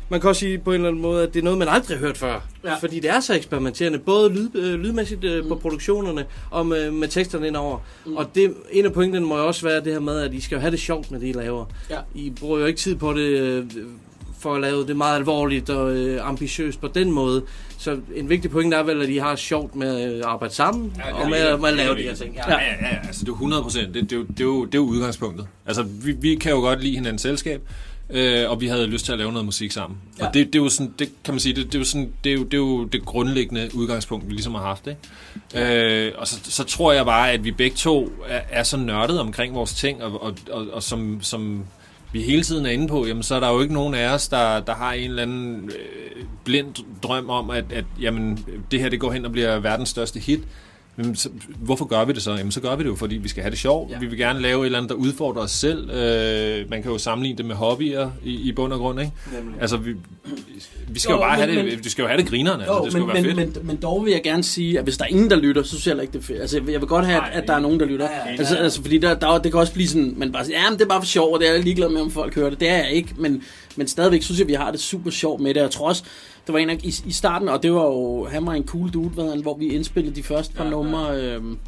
man kan også sige på en eller anden måde, at det er noget, man aldrig har hørt før. Ja. Fordi det er så eksperimenterende, både lyd, øh, lydmæssigt øh, på produktionerne og med, med teksterne indover. Mm. Og det, en af pointene må jo også være det her med, at I skal jo have det sjovt med det, I laver. Ja. I bruger jo ikke tid på det øh, for at lave det meget alvorligt og øh, ambitiøst på den måde. Så en vigtig point er vel, at I har sjovt med at arbejde sammen Ja, det og med, det. med at lave Det de er her det. ting. Ja, ja, ja, altså det er jo 100 procent. Det, det, er jo- det, er jo- det er jo udgangspunktet. Altså, vi, vi kan jo godt lide hinandens selskab. Øh, og vi havde lyst til at lave noget musik sammen. Ja. Ja. Og det, det er jo sådan, det kan man sige, det, det er jo sådan, det er jo, det er jo det grundlæggende udgangspunkt, vi ligesom har haft, ikke? Øh, og så, så tror jeg bare, at vi begge to er, er så nørdet omkring vores ting, og, og, og, og som, som vi hele tiden er inde på, jamen så er der jo ikke nogen af os, der, der har en eller anden øh, blind drøm om, at, at jamen, det her det går hen og bliver verdens største hit. Men så, hvorfor gør vi det så? Jamen så gør vi det jo, fordi vi skal have det sjovt. Ja. Vi vil gerne lave et eller andet, der udfordrer os selv. Øh, man kan jo sammenligne det med hobbyer i, i bund og grund, ikke? Nemlig. Altså, vi, vi skal jo, Jo, bare men- have det, men- vi skal jo have det grineren, altså. Jo, det skal men, jo være men, fedt. men, men dog vil jeg gerne sige, at hvis der er ingen, der lytter, så synes jeg ikke, det er fedt. Altså, jeg vil godt have, at, at der er nogen, der lytter. Altså, altså fordi der, der, det kan også blive sådan, man bare siger, ja, men det er bare for sjov, og det er jeg ligeglad med, om folk hører det. Det er jeg ikke, men, men stadigvæk synes jeg, vi har det super sjovt med det. Jeg tror også, det var en af, i, i starten, og det var jo, han var en cool dude, hvad han, hvor vi indspillede de første par ja, numre. Øhm,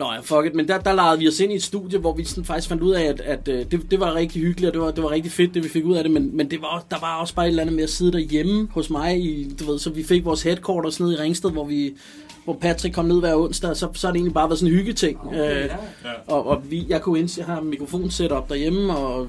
Nå ja, fuck it. Men der, der legede vi os ind i et studie, hvor vi sådan faktisk fandt ud af, at, at øh, det, det var rigtig hyggeligt, og det var, det var rigtig fedt, det vi fik ud af det. Men, men det var, der var også bare et eller andet med at sidde derhjemme hos mig. I, du ved, så vi fik vores headquarters nede i Ringsted, hvor vi hvor Patrick kom ned hver onsdag, og så, så har det egentlig bare været sådan en hyggeting. Okay, øh, og, og vi, jeg kunne inds- jeg har mikrofon op derhjemme, og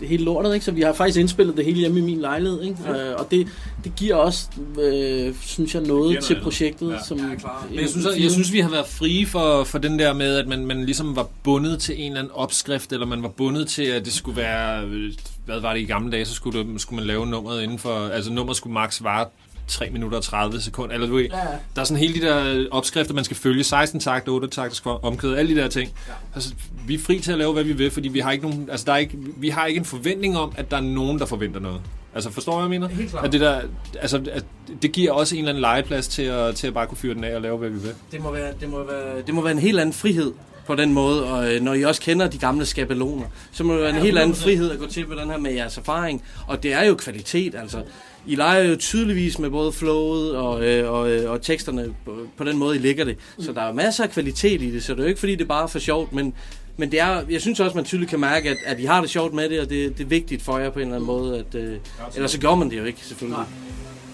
det hele lortet, ikke? så vi har faktisk indspillet det hele hjemme i min lejlighed. Ikke? Øh, og det, det giver også, øh, synes jeg, noget noget til projektet. Ja. Som, Men jeg synes, jeg synes, vi har været frie for, for den der med, at man, man ligesom var bundet til en eller anden opskrift, eller man var bundet til, at det skulle være, øh, hvad var det i gamle dage, så skulle, det, skulle man lave nummeret inden for, altså nummeret skulle max vare 3 minutter og 30 sekunder, eller du ved, Ja. der er sådan hele de der opskrifter, man skal følge, 16 takt, 8 takt, omkød, alle de der ting. Ja. Altså, vi er fri til at lave, hvad vi vil, fordi vi har ikke nogen, altså der er ikke, vi har ikke en forventning om, at der er nogen, der forventer noget. Altså, forstår du, hvad jeg mener? Helt klart. At det, der, altså, at det giver også en eller anden legeplads til at, til at bare kunne fyre den af og lave, hvad vi vil. Det må være, det må være, det må være en helt anden frihed på den måde, og øh, når I også kender de gamle skabeloner, så må det være en helt anden frihed at gå til på den her med jeres erfaring, og det er jo kvalitet, altså. I leger jo tydeligvis med både flowet og, øh, og, øh, og teksterne på, på den måde, I ligger det. Så der er masser af kvalitet i det, så det er jo ikke fordi, det er bare for sjovt, men, men det er, jeg synes også, man tydeligt kan mærke, at, at I har det sjovt med det, og det, det er vigtigt for jer på en eller anden måde, at, øh, ellers så gør man det jo ikke, selvfølgelig.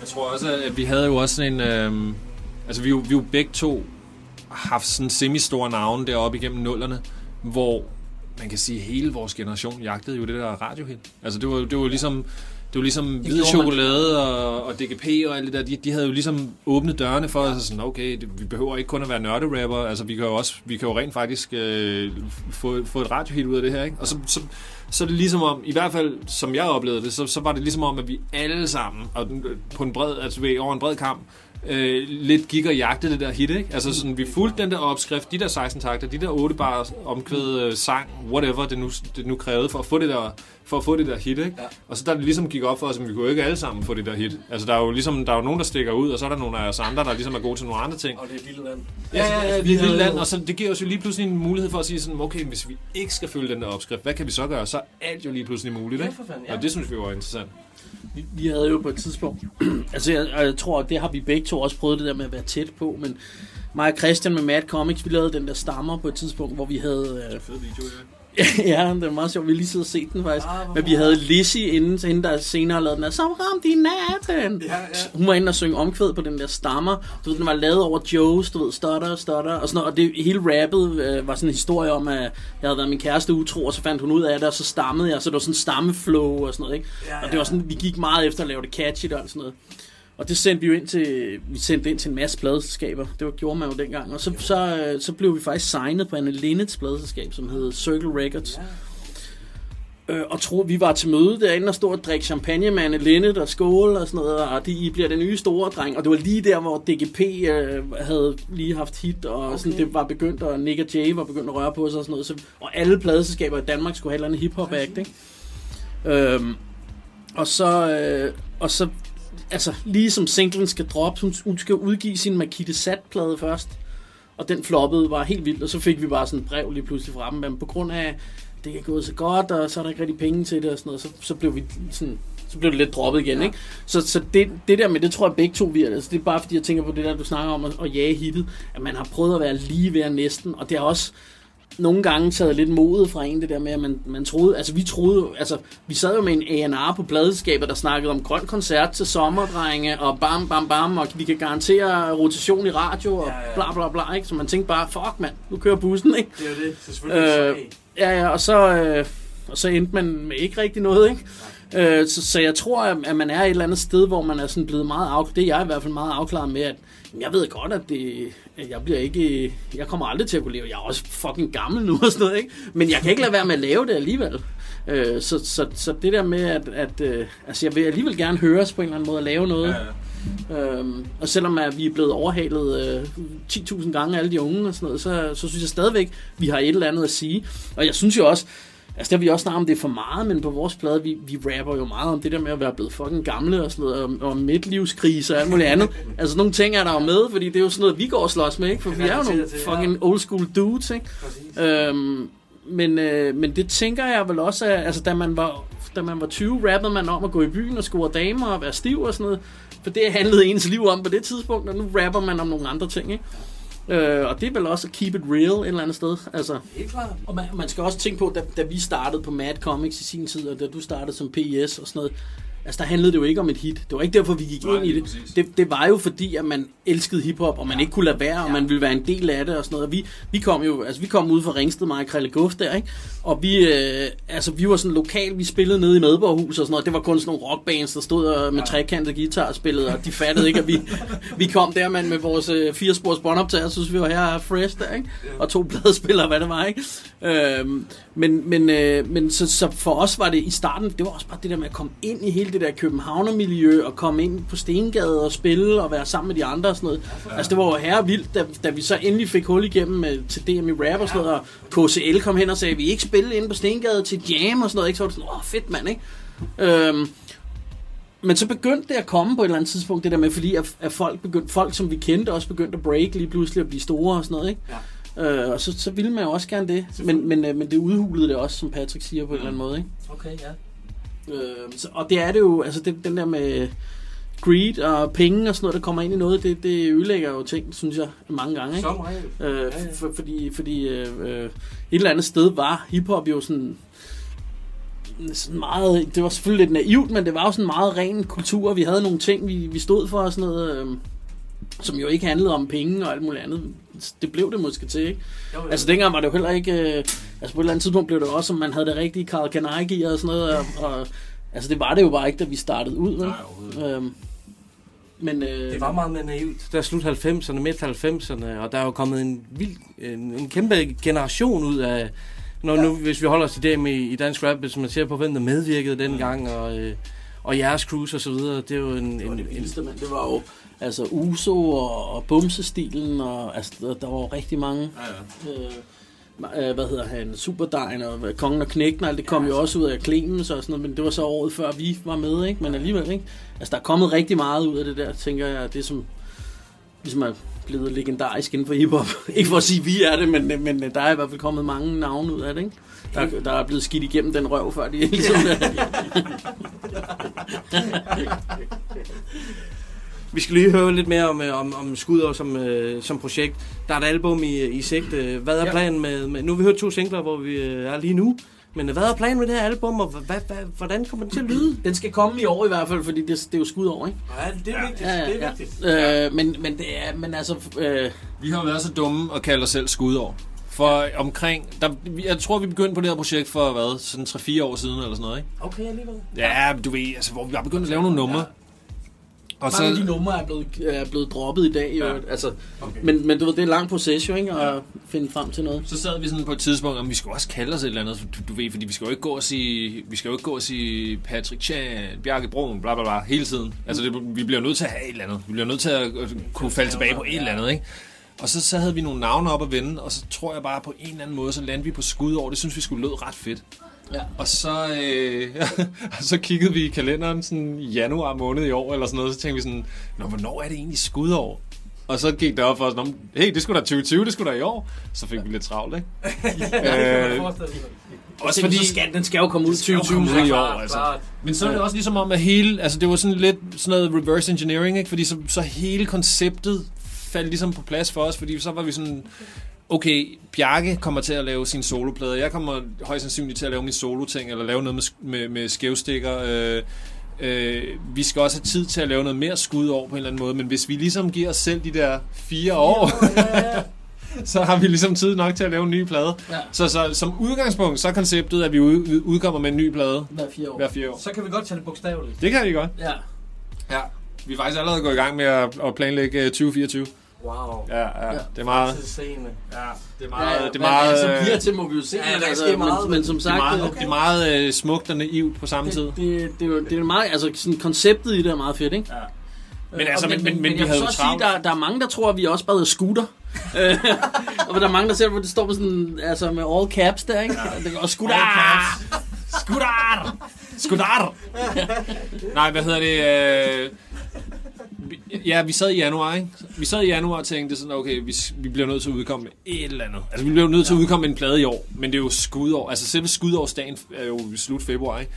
Jeg tror også, at vi havde jo også sådan en... Øh, altså, vi er vi er jo begge to haft sådan semi-store navne deroppe igennem nullerne, hvor man kan sige, at hele vores generation jagtede jo det der radiohit. Altså, det var, det var ligesom... Det var ligesom hvid gjorde man. chokolade og, og DGP og alt det der. De, de havde jo ligesom åbnet dørene for os. og Sådan, okay, det, vi behøver ikke kun at være nørderapper. Altså, vi kan jo også, vi kan jo rent faktisk øh, få, få et radiohit ud af det her. Ikke? Og så, så, så er det ligesom om, i hvert fald som jeg oplevede det, så, så var det ligesom om, at vi alle sammen, og den- på en bred, altså over en bred kamp, øh, lidt gik og jagtede det der hit, ikke? Altså sådan, vi fulgte den der opskrift, de der 16 takter, de der 8 bar omkvæd øh, sang, whatever det nu, det nu krævede for at få det der, for at få det der hit, ikke? Ja. Og så da det ligesom gik op for os, at vi kunne ikke alle sammen få det der hit. Altså der er jo ligesom, der er jo nogen, der stikker ud, og så er der nogle af os andre, der ligesom er gode til nogle andre ting. Og det er et lille land. Ja, ja, ja, vi er et lille land, og så, det giver os jo lige pludselig en mulighed for at sige sådan, okay, hvis vi ikke skal følge den der opskrift, hvad kan vi så gøre? Så er alt jo lige pludselig muligt, ikke? for fanden, ja. Og det synes vi var interessant. Vi, havde jo på et tidspunkt, altså jeg, og jeg tror, at det har vi begge to også prøvet det der med at være tæt på, men mig og Christian med Mad Comics, vi lavede den der stammer på et tidspunkt, hvor vi havde... Øh, Fed video, ja, det var meget sjovt, vi lige siddet og set den faktisk. Ah, men vi havde Lizzie inden, så hende der senere lavede den der, så ramt i natten. Ja, ja. Hun var inde og synge omkvæd på den der stammer. Du ved, den var lavet over Joes, du ved, stutter, stutter, og sådan noget. Og det hele rappet øh, var sådan en historie om, at jeg havde været min kæreste utro, og så fandt hun ud af det, og så stammede jeg, så det var sådan stammeflow og sådan noget, ikke? Ja, ja. Og det var sådan, vi gik meget efter at lave det catchy og sådan noget. Og det sendte vi jo ind til, vi sendte ind til en masse pladeselskaber. Det var, gjorde man jo dengang. Og så, så, øh, så blev vi faktisk signet på Anne Linnets pladeselskab, som hed Circle Records. Øh, og tro, vi var til møde derinde og stod og drikke champagne med Anne Linnet og skåle og sådan noget, og de, I bliver den nye store dreng. Og det var lige der, hvor DGP øh, havde lige haft hit, og okay. sådan, det var begyndt, og Nick og Jay var begyndt at røre på sig og sådan noget. Så, og alle pladeselskaber i Danmark skulle have et eller andet hiphop act, ikke? Øhm, og så, øh, og så, altså lige som singlen skal droppe, hun, hun skal udgive sin Makita Sat-plade først. Og den floppede bare helt vildt, og så fik vi bare sådan et brev lige pludselig fra dem, men på grund af, det er gået så godt, og så er der ikke rigtig penge til det og sådan noget, så, så blev vi sådan, så blev det lidt droppet igen, ja. ikke? Så, så det, det der med, det tror jeg begge to vi er, altså det er bare fordi, jeg tænker på det der, du snakker om at, at jage hittet, at man har prøvet at være lige ved at næsten, og det har også nogle gange taget lidt modet fra en, det der med, at man, man troede, altså vi troede altså vi sad jo med en A&R på pladeskabet, der snakkede om grøn koncert til sommerdrenge, og bam, bam, bam, og vi kan garantere rotation i radio, og bla, bla, bla, ikke? Så man tænkte bare, fuck mand, nu kører bussen, ikke? Det er det. Så selvfølgelig Øh, ja, ja, og så, øh, og så endte man med ikke rigtig noget, ikke? Øh, så, så jeg tror, at, man er et eller andet sted, hvor man er sådan blevet meget afklaret, det er jeg i hvert fald meget afklaret med, at jeg ved godt, at, det, at jeg bliver ikke, jeg kommer aldrig til at kunne leve, jeg er også fucking gammel nu og sådan noget, ikke? Men jeg kan ikke lade være med at lave det alligevel. Øh, så, så, så det der med, at, at øh, altså jeg vil alligevel gerne høres på en eller anden måde at lave noget. Øhm, og selvom at vi er blevet overhalet øh, 10.000 gange alle de unge og sådan noget, så, så synes jeg stadigvæk, vi har et eller andet at sige. Og jeg synes jo også, altså der vi også snakket om det er for meget, men på vores plade, vi, vi rapper jo meget om det der med at være blevet fucking gamle og sådan noget, og, og midtlivskrise og alt muligt andet. altså nogle ting er der jo med, fordi det er jo sådan noget, vi går og slås med, ikke? For vi er jo nogle fucking old school dudes, ikke? Øhm, men, øh, men det tænker jeg vel også, at, altså da man var da man var 20, rappede man om at gå i byen og score damer og være stiv og sådan noget. For det handlede ens liv om på det tidspunkt, og nu rapper man om nogle andre ting, ikke? Øh, og det er vel også at keep it real et eller andet sted. Altså, Helt klart. og man, man skal også tænke på, da, da vi startede på Mad Comics i sin tid, og da du startede som PES og sådan noget, altså der handlede det jo ikke om et hit. Det var ikke derfor, vi gik Nej, ind i det. præcis. det. Det var jo fordi, at man elskede hiphop, og man ikke kunne lade være, og man ville være en del af det og sådan noget. Og vi, vi kom jo, altså vi kom ud fra Ringsted, mig og Krille Guff der, ikke? Og vi, øh, altså vi var sådan lokal, vi spillede nede i Medborghus og sådan noget. Det var kun sådan nogle rockbands, der stod og med trekantet guitar og spillede, og de fattede ikke, at vi, vi kom der man, med vores øh, fire-spors båndoptager, så synes vi var her fresh der, ikke? Og to pladespillere, hvad det var, ikke? Øhm, men men, øh, men så, så for os var det i starten, det var også bare det der med at komme ind i hele det der Københavnermiljø, og komme ind på Stengade og spille, og være sammen med de andre og sådan noget. Altså det var jo herre vildt, da, da vi så endelig fik hul igennem øh, til DM i rap og sådan noget, og KCL kom hen og sagde, vi ikke spille inde på Stengade til jam og sådan noget, ikke? Så var det sådan, åh fedt mand, ikke? Øhm, men så begyndte det at komme på et eller andet tidspunkt, det der med, fordi at, at folk, begyndte, folk, som vi kendte, også begyndte at break lige pludselig at blive store og sådan noget, ikke? Ja. Øh, og så, så ville man jo også gerne det. Men, men, øh, men det udhulede det også, som Patrick siger på en eller anden måde, ikke? Okay, ja. Øh, så, og det er det jo, altså det, den der med greed og penge og sådan noget, der kommer ind i noget, det, det ødelægger jo ting, synes jeg, mange gange, ikke? Som regel. Øh, for, fordi fordi øh, øh, et eller andet sted var hiphop jo sådan, sådan meget, det var selvfølgelig lidt naivt, men det var jo sådan meget ren kultur. Vi havde nogle ting, vi, vi stod for og sådan noget, øh, som jo ikke handlede om penge og alt muligt andet. Det blev det måske til, ikke? Jo, jo. Altså dengang var det jo heller ikke, øh, altså på et eller andet tidspunkt blev det også, om man havde det rigtige Karl Kanai og sådan noget, og, og altså det var det jo bare ikke, da vi startede ud, vel? Nej, Øhm, men øh, Det var meget mere naivt. Der er slut 90'erne, midt 90'erne, og der er jo kommet en vild, en, en kæmpe generation ud af, når nu, hvis vi holder os til det med i dansk rap, hvis man ser på, hvem der medvirkede dengang, og, øh, og jeres cruise og så videre, det er jo en, en, det var det en, vildeste, mand. Det var jo altså Uso og, og Bumsestilen, og altså, der, der var rigtig mange. Ja, ja. Øh, øh, hvad hedder han, Superdejen og Kongen og Knægten, og alt det kom jo også ud af Clemens og sådan noget, men det var så året før vi var med, ikke? Men alligevel, ikke? Altså, der er kommet rigtig meget ud af det der, tænker jeg, det som ligesom er blevet legendarisk inden for hiphop. ikke for at sige, at vi er det, men, men der er i hvert fald kommet mange navne ud af det, ikke? Der, er- der er blevet skidt igennem den røv, før de ligesom... Vi skal lige høre lidt mere om, øh, om, om Skudår som, øh, som projekt. Der er et album i, i sigte. Hvad er Ja. planen med, med... Nu har vi hørt to singler, hvor vi øh, er lige nu. Men øh, hvad er planen med det her album, og hvad, hvad, hvordan kommer det til at lyde? den skal komme i år i hvert fald, fordi det, det er jo skud over, ikke? Ja, det er vigtigt. Ja, ja, ja. Øh, men, men, det er, men altså... Øh, Vi har været så dumme at kalde os selv skudår. For omkring, der, jeg tror vi begyndte på det her projekt for hvad, sådan 3-4 år siden eller sådan noget, ikke? Okay, alligevel. Ja, du ved, altså hvor vi har begyndt at lave nogle numre. Og mange af de så, numre er blevet, er blevet droppet i dag, jo. Ja. Altså, okay. men, men du ved, det er en lang proces jo, ikke? At ja. finde frem til noget. så sad vi sådan på et tidspunkt, om vi skulle også kalde os et eller andet, du, du ved, fordi vi skal jo ikke gå og sige, vi skal jo ikke gå og sige Patrick Chan, Bjarke Broen, bla bla bla, hele tiden. Altså det, vi bliver nødt til at have et eller andet. Vi bliver nødt til at øh, kunne falde tilbage på et eller andet, ikke? Og så, så havde vi nogle navne op at vende, og så tror jeg bare på en eller anden måde, så landede vi på skud over. Det synes vi skulle lød ret fedt. Ja. Og så, øh, så kiggede vi i kalenderen sådan i januar måned i år, eller sådan noget, så tænkte vi sådan, Nå, hvornår er det egentlig skudår? Og så gik det op for os, "Nå, hey, det skulle da 2020, det skulle da i år. Så fik vi lidt travlt, ikke? øh, også fordi... Så skal, den skal jo komme ud skal jo 2020. komme ud i år, altså. Men så er det også ligesom om, at hele, altså det var sådan lidt sådan noget reverse engineering, ikke? Fordi så, så hele konceptet faldt ligesom på plads for os, fordi så var vi sådan, okay, Bjarke kommer til at lave sin soloplade, jeg kommer højst sandsynligt til at lave min solo-ting, eller lave noget med, med, med skævstikker, øh, øh, vi skal også have tid til at lave noget mere skud over på en eller anden måde, men hvis vi ligesom giver os selv de der fire år, så har vi ligesom tid nok til at lave en ny plade. Ja. Så, så som udgangspunkt, så er konceptet, at vi ud, udkommer med en ny plade Hver fire år. hver fire år. Så kan vi godt tage det bogstaveligt. Det kan vi godt. Ja. Ja. Vi er faktisk allerede gået i gang med at, at planlægge øh, 2024. Wow. Ja, ja. Det er meget... Scene. Ja, det er Ja, meget... ja, det er meget... hvad det øh, så bliver til, må vi jo se. Ja, der men, ske meget, men, men som det er sagt, meget, det, det er meget øh, smukt og naivt på samme tid. det, det, det, er jo- det er meget, altså sådan konceptet i det er meget fedt, ikke? Ja. Øh, Men altså, og- men- men- men vi jeg havde vil jo så sige, travlt. der, der er mange, der tror, at vi også bare hedder scooter. Øh, og der er mange, der ser, hvor det står med sådan, altså med all caps der, ikke? Ja. Og scooter! Skudar! Skudar! Nej, hvad hedder det? Øh, vi- ja, vi sad i januar, ikke? Vi sad i januar og tænkte sådan, okay, vi, vi bliver nødt til at udkomme med et eller andet. Altså, vi bliver nødt til at udkomme med en plade i år, men det er jo skudår. Altså, selve skudårsdagen er jo i slut februar, ikke?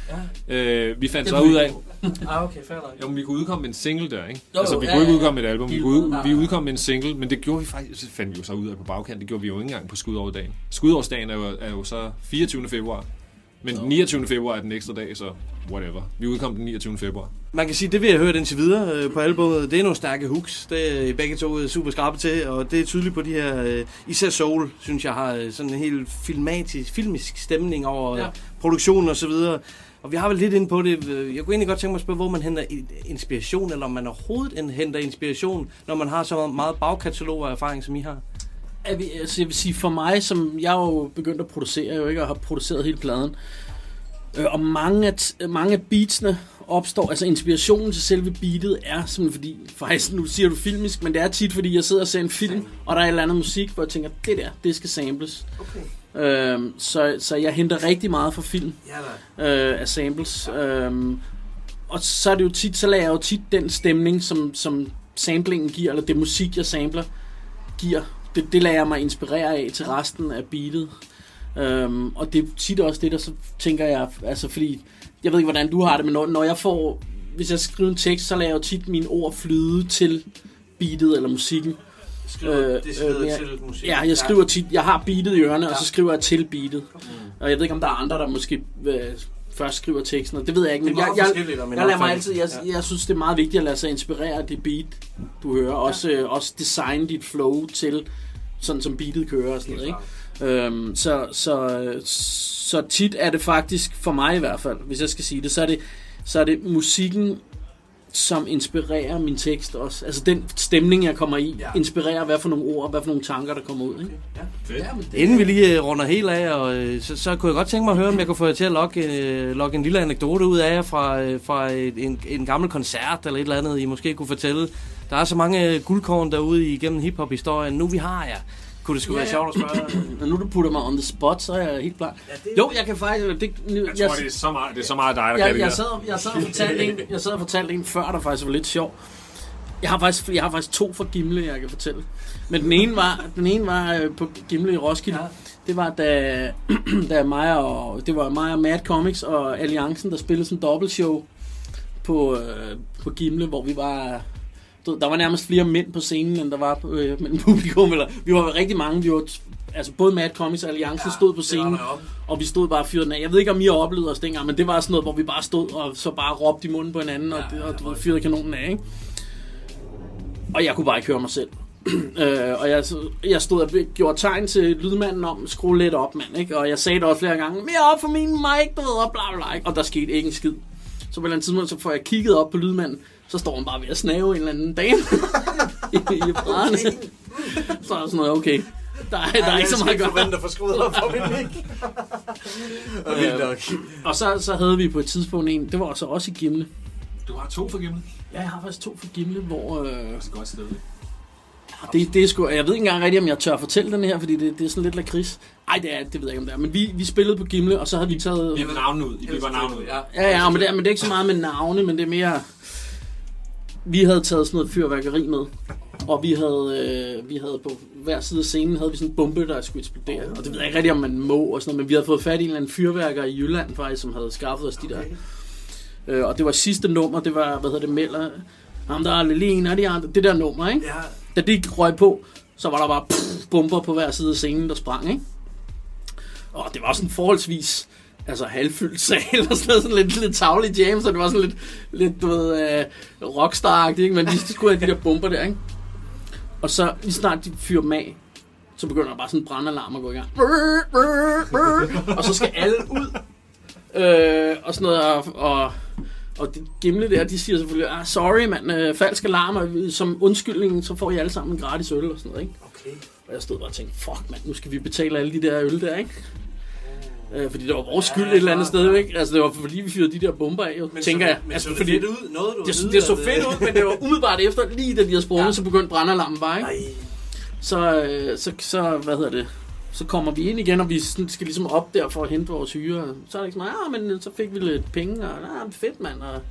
Ja. Øh, vi fandt så ud af, Ah, okay, fair jo, men vi kunne udkomme med en single der, ikke? Jo, altså, vi ja, kunne ikke udkomme med et album, vi, kunne, ud, vi udkom med en single, men det gjorde vi faktisk, så fandt vi jo så ud af på bagkant, det gjorde vi jo ikke engang på skudårsdagen. Skudårsdagen er jo, er jo så 24. februar, men 29. februar er den ekstra dag, så whatever. Vi udkom den 29. februar. Man kan sige, det vi har hørt indtil videre øh, på albumet, det er nogle stærke hooks. Det er I begge to super skarpe til, og det er tydeligt på de her, øh, især Soul, synes jeg har øh, sådan en helt filmatisk, filmisk stemning over ja. Produktionen og så videre. Og vi har vel lidt ind på det. Jeg kunne egentlig godt tænke mig at spørge, hvor man henter inspiration, eller om man overhovedet en- henter inspiration, når man har så meget bagkatalog og erfaring, som I har. Jeg vil, altså jeg vil sige, for mig, som jeg jo begyndt at producere, jo ikke, og har produceret hele pladen, øh, og mange af, mange af beatsene opstår, altså inspirationen til selve beatet er simpelthen fordi, faktisk nu siger du filmisk, men det er tit fordi, jeg sidder og ser en film, og der er et eller andet musik, hvor jeg tænker, det der, det skal samples. Okay. Øhm, så, så jeg henter rigtig meget fra film Ja, øh, af samples. Øhm, og så er det jo tit, så lader jeg jo tit den stemning, som, som samplingen giver, eller det musik, jeg sampler, giver. Det, det lader jeg mig inspirere af til resten af beatet. Øhm, og det er tit også det, der så tænker jeg, altså fordi, jeg ved ikke, hvordan du har det, men når, når jeg får, hvis jeg skriver en tekst, så lader jeg jo tit mine ord flyde til beatet eller musikken. Skriver Øh, øh, jeg- til musik. Ja, jeg skriver tit, jeg har beatet i ørerne, ja. og så skriver jeg til beatet. Og jeg ved ikke, om der er andre, der måske øh, først skriver teksten, og det ved jeg ikke. Det er Men jeg, jeg, en jeg, lader mig altid, jeg, jeg synes, det er meget vigtigt at lade sig inspirere af det beat, du hører. Også, øh, også designe dit flow til, sådan som beatet kører og sådan noget. Ikke? Øhm, så, så, så tit er det faktisk, for mig i hvert fald, hvis jeg skal sige det, så er det, så er det musikken, som inspirerer min tekst også. Altså den stemning, jeg kommer i, Ja. ja. inspirerer, hvad for nogle ord, hvad for nogle tanker, der kommer ud. Ikke? Ja, men det, Inden vi lige øh, runder helt af, og, øh, så, så kunne jeg godt tænke mig at høre, om jeg kunne få jer til at logge, øh, logge en lille anekdote ud af jer fra, fra et, en, en gammel koncert eller et eller andet, I måske kunne fortælle. Der er så mange guldkorn derude igennem hiphop-historien. Nu vi har jer. Kunne det sgu være sjovt at spørge? Når nu du putter mig on the spot, så er jeg helt klar. Jo, jeg kan faktisk... Det, nu, Jeg tror, det er så meget, det er så meget dig, der kan jeg, det jeg, sad, jeg sad og fortalte en, jeg sad og fortalte en før, der faktisk var lidt sjov. Jeg har faktisk, jeg har faktisk to fra Gimle, jeg kan fortælle. Men den ene var, den ene var øh, på Gimle i Roskilde. Ja. Det var da, da mig og, det var mig og Mad Comics og Alliancen, der spillede sådan en dobbeltshow på, øh, på Gimle, hvor vi var... du Der var nærmest flere mænd på scenen, end der var på, øh, mellem publikum. Eller, vi var rigtig mange. Vi var, altså både Mad Comics og Alliancen ja, stod på scenen. Og vi stod bare fyrede den af. Jeg ved ikke, om I har oplevet os dengang, men det var sådan noget, hvor vi bare stod og så bare råbte i munden på hinanden, og, og du ved, fyrede kanonen af, ikke? Og jeg kunne bare ikke høre mig selv. øh, og jeg, jeg stod og gjorde tegn til lydmanden om, skru lidt op, mand, ikke? Og jeg sagde det også flere gange, mere op for min mic, du ved, og bla bla, ikke? Og der skete ikke en skid. Så på et eller andet tidspunkt, så får jeg kigget op på lydmanden, så står han bare ved at snave en eller anden dame i, i brædderne. Så er jeg sådan noget, okay. Der er, der er ikke så meget at gøre. at få skruet op for min mic. Og vildt nok. Og så, så havde vi på et tidspunkt en, det var så også i Gimle. Du har to for Gimle. Ja, jeg har faktisk to for Gimle, hvor... Øh, Det er et godt sted. det, det er sgu, jeg ved ikke engang rigtigt, om jeg tør fortælle den her, fordi det, det er sådan lidt lakrids. Ej, det, er, det ved jeg ikke, om det er. Men vi, vi spillede på Gimle, og så havde vi taget... Vi har navnet ud. I bliver navnet ud. Ja. Ja, ja, men det, er, men det er ikke så meget med navne, men det er mere... Vi havde taget sådan noget fyrværkeri med, og vi havde, øh, vi havde på hver side af scenen havde vi sådan en bombe, der skulle eksplodere. Og det ved jeg ikke rigtig, om man må og sådan noget, men vi havde fået fat i en eller anden fyrværker i Jylland faktisk, som havde skaffet os de der. Øh, og det var sidste nummer, det var, hvad hedder det, Meller, ham der er Lelene og de andre, det der nummer, ikke? Ja, Da det røg på, så var der bare pff, bomber på hver side af scenen, der sprang, ikke? Og det var sådan forholdsvis altså halvfyldt sal og sådan noget, sådan lidt, lidt tavlig jam, så det var sådan lidt, lidt du ved, uh, rockstar ikke? Men vi skulle have de der bomber der, ikke? Og så lige snart de fyrer dem af, så begynder der bare sådan en brandalarm at gå i gang. Og så skal alle ud. Øh, og sådan noget, og, og, og de gimle der, de siger selvfølgelig, ah, sorry mand, øh, falsk alarm, og som undskyldning, så får I alle sammen en gratis øl og sådan noget, ikke? Okay. Og jeg stod bare og tænkte, fuck mand, nu skal vi betale alle de der øl der, ikke? Øh, fordi det var vores skyld et eller andet sted, ikke? Altså, det var fordi, vi fyrede de der bomber af, jo, Men tænker så, jeg. Men altså, så fordi det ud? Noget, du det, det så fedt ud, men det var umiddelbart efter, lige da de havde sprunget, Ja. ja. så begyndte brandalarmen bare, ikke? Ej. Så, øh, så, så, hvad hedder det, så kommer vi ind igen, og vi skal ligesom op der for at hente vores hyre. Så er det ikke sådan, ja, men øh, så fik vi lidt penge, og ja, fedt mand. Og,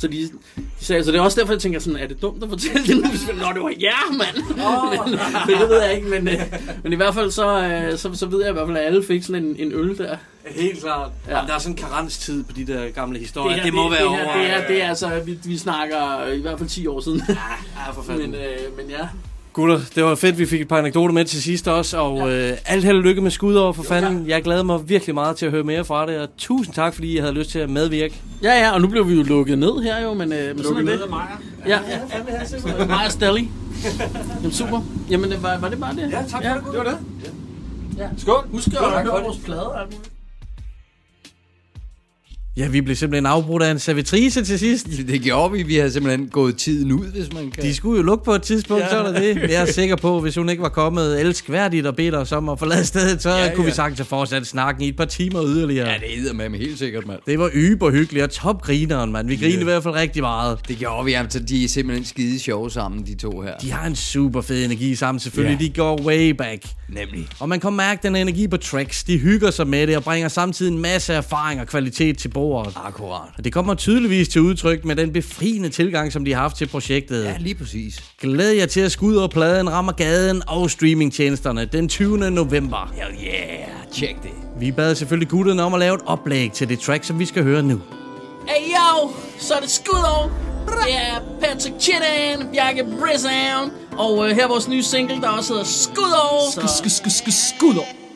så de, de sagde, så det er også derfor, jeg tænker sådan, er det dumt at fortælle det nu? Nå, det var ja, mand. Oh. men, men, det ved jeg ikke, men, øh, men i hvert fald så, øh, så, så ved jeg i hvert fald, at alle fik sådan en, en øl der. Helt klart. Ja. Ja. Jamen, der er sådan en karenstid på de der gamle historier. Det, her, det må være det, over. her, det, er, det er altså, vi, vi snakker i hvert fald 10 år siden. Ja, for fanden. men, øh, men ja. Gutter, det var fedt, vi fik et par anekdoter med til sidst også, og ja. øh, alt held og lykke med skud over for fanden. Jeg glæder mig virkelig meget til at høre mere fra det, og tusind tak, fordi I havde lyst til at medvirke. Ja, ja, og nu blev vi jo lukket ned her jo, men, øh, men sådan er det. Maja. Ja, ja. Maja Stelly. Jamen super. Jamen øh, var, var det bare det? Ja, tak for ja, det, det var det. Ja. Skål. Husk at høre for vores plader og alt muligt. Ja, vi blev simpelthen afbrudt af en servitrice til sidst. Det gjorde vi. Vi har simpelthen gået tiden ud, hvis man kan. De skulle jo lukke på et tidspunkt, ja. så er der det. Jeg er sikker på, hvis hun ikke var kommet elskværdigt og bedt os om at forlade stedet, så Ja, ja, kunne vi sagtens have fortsat snakken i et par timer yderligere. Ja, det er med helt sikkert, mand. Det var yber hyggeligt og topgrineren, mand. Vi grinede i hvert fald rigtig meget. Det gjorde vi, altså. De er simpelthen skide sjove sammen, de to her. De har en super fed energi sammen, selvfølgelig. Ja. De går way back. Nemlig. Og man kan mærke den energi på tracks. De hygger sig med det og bringer samtidig en masse erfaring og kvalitet til bordet. Akkurat. Og det kommer tydeligvis til udtryk med den befriende tilgang, som de har haft til projektet. Ja, lige præcis. Glæd jer til at skudde over pladen rammer gaden og streamingtjenesterne den 20. november. Hell yeah. Tjek det. Vi bad selvfølgelig gutterne om at lave et oplæg til det track, som vi skal høre nu. Hey yo, så er det skud over. Det er Patrick Chidan, Bjarke Brissown, og øh, her er vores nye single, der også hedder Skud over. Skud Yeah.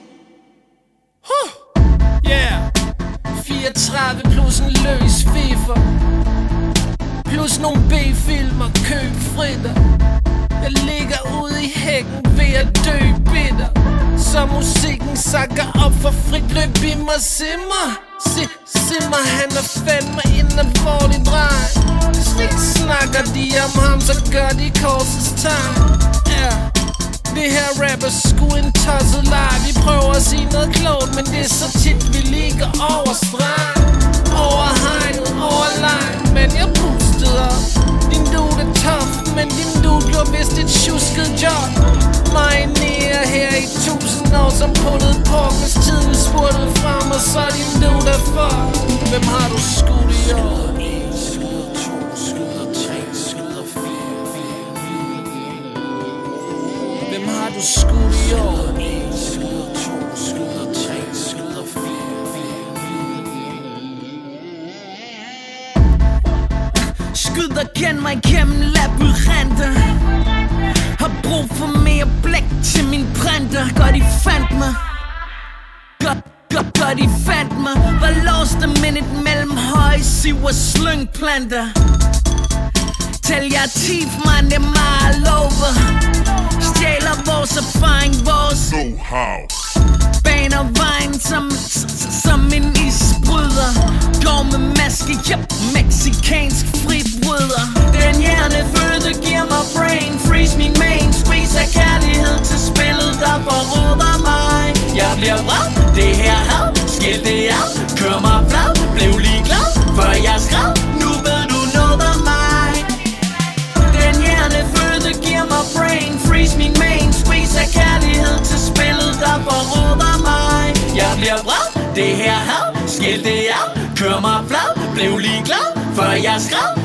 30 plus en løs FIFA. Plus nogle B-filmer, køb fritter. Jeg ligger ude i hækken ved at dø bitter. Så musikken sakker op for frit løb i mig simmer. Se, simmer, han er fandme en alvorlig dreng. Slik snakker de om ham, så gør de korsets tegn. yeah. Det her rap er sgu en tosset leg Vi prøver at sige noget klogt Men det er så tit vi ligger over stregen Over hegnet, over lejen. Men jeg pustede op Din dude er tough Men din dude gjorde vist et tjusket job. Marinerer her i tusind år Som puttet på Hvis tiden spurtede frem Og så din dude er for Hvem har du skudt i år? Du skudt i år? Skyder Skyd og kend mig gennem labyrinter. Har brug for mere blæk til min printer. Godt I fandt mig Godt, godt, godt I fandt mig Var lost a minute mellem høje siver slyngplanter. Tæl jer tif, man, det meget over Stjæler vores erfaring, vores Know-how. Baner vejen som, som en isbryder. Går med maske, yep, mexicansk fribryder Den hjernefødte giver mig brain freeze Min main squeeze af kærlighed til spillet, der forråder mig. Jeg bliver vred, det her had, skil det af. Kør mig flad, blev lige glad, før jeg skrev Nu ved du noget om mig. Den hjernefødte giver mig brain freeze. Min main squeeze af kærlighed til spillet, der forråder mig. Jeg bliver vred, det her had, skil det af. Kør mig flad, blev lige glad, før jeg skrev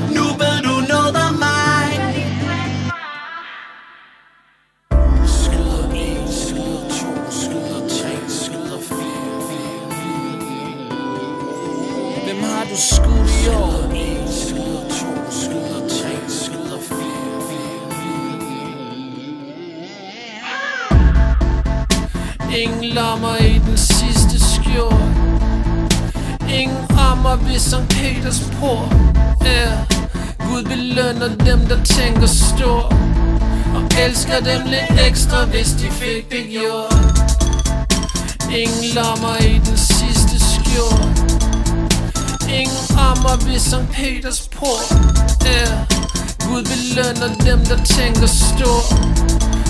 elsker dem lidt ekstra, hvis de fik det gjort. Ingen lommer i den sidste skjort. Ingen rammer ved St. Peters port. Yeah. Gud belønner dem, der tænker stort.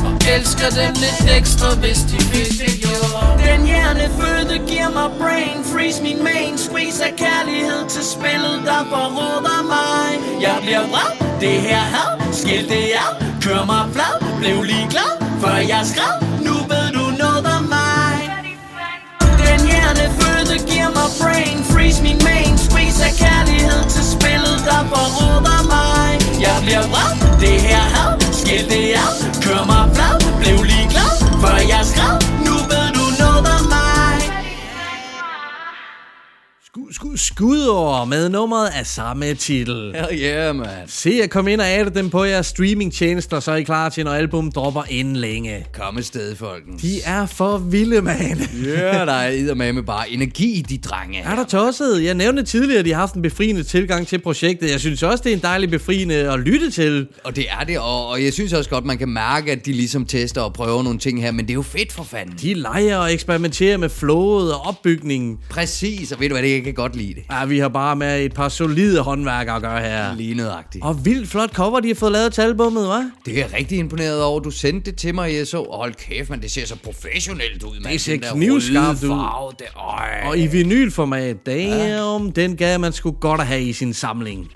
Og elsker dem lidt ekstra, hvis de fik det gjort. Den hjernefødte giver mig brain freeze Min main squeeze af kærlighed til spillet, der forråder mig. Jeg bliver vred, det her had, skil det af Kør mig flad, blev lige glad, for jeg skrev Nu ved du noget om mig. Den hjernefødte giver mig brain freeze Min main squeeze af kærlighed til spillet, der forråder mig. Jeg bliver vred, det her had, skil det af Kør mig flad, blev lige glad, for jeg skrev Skud, skud, skudår med nummeret af samme titel. Hell yeah, man. Se at komme ind og adde dem på jeres streamingtjenester, så er I klar til, når album dropper inden længe. Kom afsted, folkens. De er for vilde, man. Ja, der er med bare energi i de drenge. Er der tosset? Jeg nævnte tidligere, at de har haft en befriende tilgang til projektet. Jeg synes også, det er en dejlig befriende at lytte til. Og det er det, og, og jeg synes også godt, man kan mærke, at de ligesom tester og prøver nogle ting her, men det er jo fedt for fanden. De leger og eksperimenterer med flowet og opbygningen. Præcis, og ved du hvad, det kan godt lide det. Ja, vi har bare med et par solide håndværkere at gøre her. Lige nøjagtigt. Og vildt flot cover, de har fået lavet til albummet, hva'? Det er jeg rigtig imponeret over. Du sendte det til mig, jeg så. Hold kæft, man, det ser så professionelt ud, mand. Det ser knivskarpt ud. farve, Det, øj. Og i vinylformat, damn, den gad man sgu godt at have i sin samling.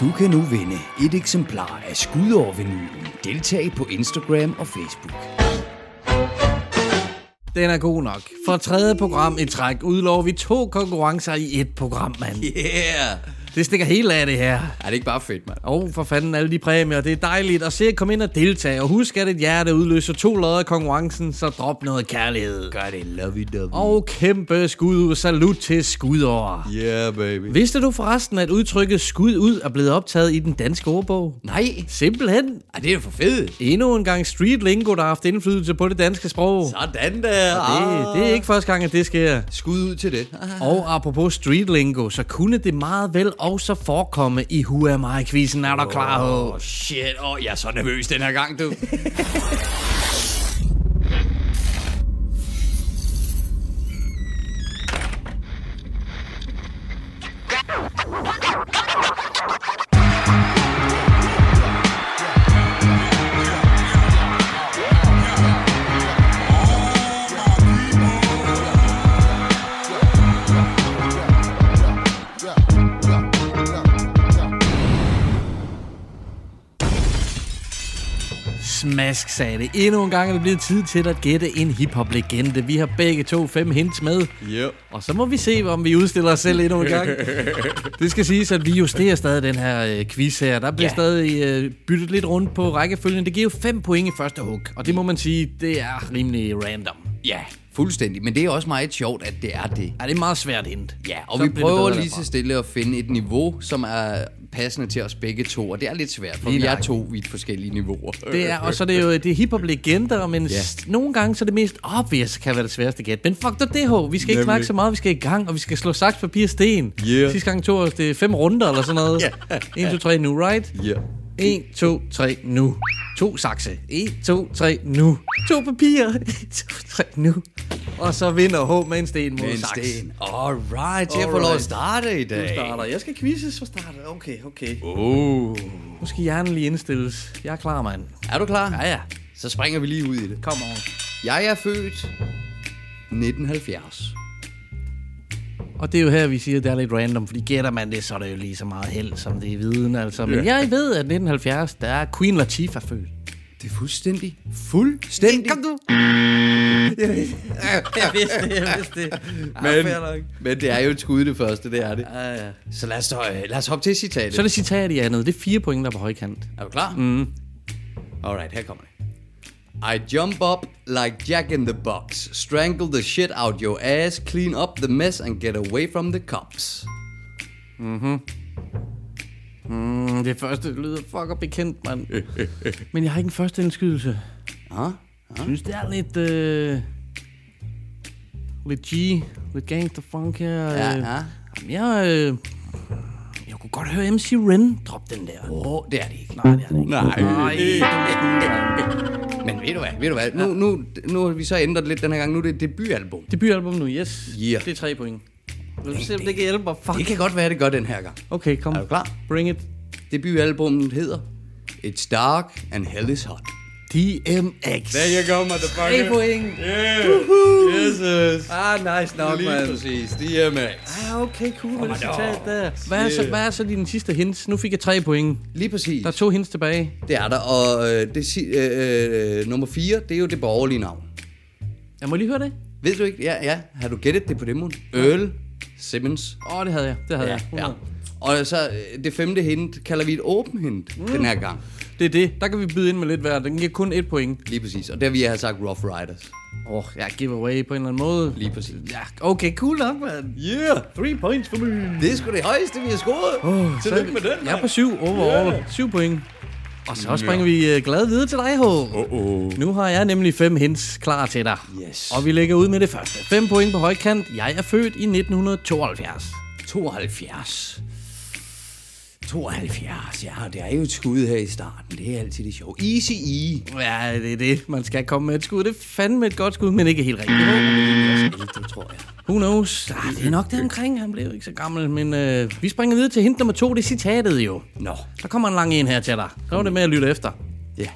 Du kan nu vinde et eksemplar af Skudover-vinylen. Deltag på Instagram og Facebook. Den er god nok. For tredje program i træk udlover vi to konkurrencer i et program, mand. Yeah! Det stikker helt af det her. Er det ikke bare fedt, mand? Og for fanden alle de præmier. Det er dejligt at se at komme ind og deltage. Og husk, at et hjerte udløser to lodder i konkurrencen, så drop noget kærlighed. Gør det lovey-dovey. Og kæmpe skud ud. Salut til skudår. Yeah, baby. Vidste du forresten, at udtrykket skud ud er blevet optaget i den danske ordbog? Nej, Simpelthen. Ej, det er for fedt. Endnu en gang street lingo, der har haft indflydelse på det danske sprog. Sådan der. Det, det er ikke første gang, at det sker. Skud ud til det. Og apropos street lingo, så kunne det meget vel også forekomme i Who Am I-quizzen. Er du klar, H? Åh, oh, shit. Åh, oh, jeg er så nervøs den her gang, du. Smask sagde det. Endnu en gang er det blevet tid til at gætte en hiphop-legende. Vi har begge to fem hints med. Yep. Og så må vi se, om vi udstiller os selv endnu en gang. Det skal siges, at vi justerer stadig den her øh, quiz her. Der bliver Ja. stadig øh, byttet lidt rundt på rækkefølgen. Det giver jo fem point i første hug. Og det må man sige, det er rimelig random. Ja, fuldstændig. Men det er også meget sjovt, at det er det. Ja, det er meget svært hint. Ja, og Så vi prøver lige så stille at finde et niveau, som er passende til os begge to. Og det er lidt svært, for Lige vi er to vidt forskellige niveauer. Det er, og så er det jo det er hiphop-legender, men Ja. nogle gange så er det mest obvious kan være det sværeste gæt. Men fuck det, H. Vi skal ikke Nemlig. snakke så meget, vi skal i gang, og vi skal slå saks, papir, sten. Yeah. Sidste gang tog os det fem runder eller sådan noget. Ja. 1, 2, 3, nu, right? Ja. 1, 2, 3, nu. To sakse. 1, 2, 3, nu. To papirer. 1, 2, 3, nu. Og så vinder H med en sten mod en saks. sten. Alright, til at få lov at starte i Du dag. starter. Jeg skal quizzes for starten. Okay, okay. Oh. Nu skal hjernen lige indstilles. Jeg er klar, mand. Er du klar? Ja, ja. Så springer vi lige ud i det. Kom on. Jeg er født 1970. Og det er jo her, vi siger, at det er lidt random, fordi gætter man det, så er det jo lige så meget held, som det er viden, altså. Men jeg ved, at 1970, der er Queen Latifah født. Det er fuldstændig. Fuldstændig. Kom du! jeg vidste det, jeg vidste det. Men, men det er jo et skud det første, det er det. Ja, ja. Så lad os, øh, lad os hoppe til citatet. Så er det citat i andet. Det er fire point, der er på højkant. Er du klar? Mm. Alright, her kommer det. I jump up like Jack in the Box, strangle the shit out your ass, clean up the mess and get away from the cops. Mm, det første lyder fucker bekendt, mand. Men jeg har ikke en første indskydelse. Ah, Jeg synes, det er lidt... Øh, lidt G, lidt gangster funk her. ja, øh. ja. Jamen, Jeg, øh, jeg kunne godt høre MC Ren drop den der. Åh, oh, det er det ikke. Nej, det er det ikke. Nej. Nej, Men ved du hvad, ved du hvad, nu, nu, nu har vi så ændret lidt den her gang, nu er det et debutalbum. Debutalbum nu, yes. Yeah. Det er tre point. Vil du se, om det kan hjælpe mig? Fuck. Det kan godt være, det gør den her gang. Okay, kom. Er du klar? Bring it. Debutalbummet hedder It's Dark and Hell is Hot. DMX. you go, motherfucker. Tre point. Yeah. Jesus. Ah, nice nok, Lige man. præcis, DMX. Ah, okay, cool med det citat der. Hvad er, så, hvad er så din sidste hint? Nu fik jeg tre point. Lige præcis. Der er to hints tilbage. Det er der, og øh, det, øh, øh, nummer 4, det er jo det borgerlige navn. Jeg må lige høre det. Ved du ikke? Ja, ja. Har du gættet det på demoen? Earl Simmons. Åh, oh, det havde jeg. Det havde Ja, jeg. ja. Og så øh, det femte hint kalder vi et åbent hint mm. den her gang. Det er det. Der kan vi byde ind med lidt hver. Den giver kun et point. Lige præcis. Og der vil jeg have sagt Rough Riders. Åh, oh, jeg giveaway på en eller anden måde. Lige præcis. Ja, okay, cool nok, man. Yeah! Three points for me. Det er sgu det højeste, vi har scoret. Oh, Tillykke med den, Jeg er på syv overall. Yeah. Syv point. Og så springer vi uh, glad videre til dig, H. Uh-oh. Nu har jeg nemlig fem hints klar til dig. Yes. Og vi lægger ud med det første. Fem point på højkant. Jeg er født i 1972. 72. 72, ja, det er jo et skud her i starten. Det er altid det sjove. Easy E. Ja, det er det. Man skal komme med et skud. Det er fandme et godt skud, men ikke helt rigtigt. Det tror jeg. Who knows? Ah, det er nok det omkring. Han blev ikke så gammel. Men øh, vi springer videre til hint nummer to. Det er citatet jo. Nå. Der kommer en lang en her til dig. Er det med at lytte efter. Ja.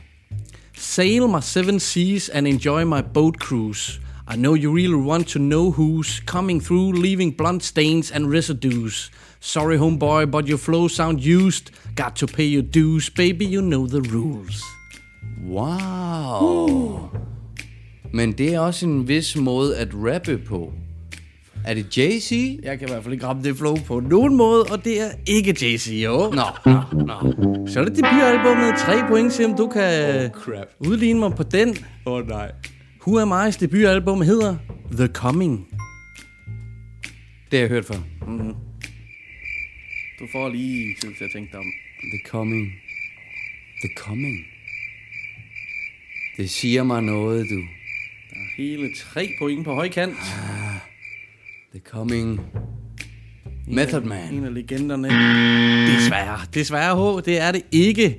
Sail my seven seas and enjoy my boat cruise. I know you really want to know who's coming through, leaving blunt stains and residues. Sorry, homeboy, but your flow sound used. Got to pay your dues, baby, you know the rules. Wow. Uh. Men det er også en vis måde at rappe på. Er det Jay-Z? Jeg kan i hvert fald ikke ramme det flow på nogen måde, og det er ikke Jay-Z, jo. Nå, nå, nå. Så er det debutalbummet. Tre point, se om du kan Oh, crap. udligne mig på den. Åh oh, nej. Who Am I's debutalbum hedder The Coming. Det har jeg hørt før. Du får lige tid til at tænke dig om. The Coming. The Coming. Det siger mig noget, du. Hele tre point på højkant. The Coming. Method Man. En af legenderne. Desværre. Desværre, H. Det er det ikke.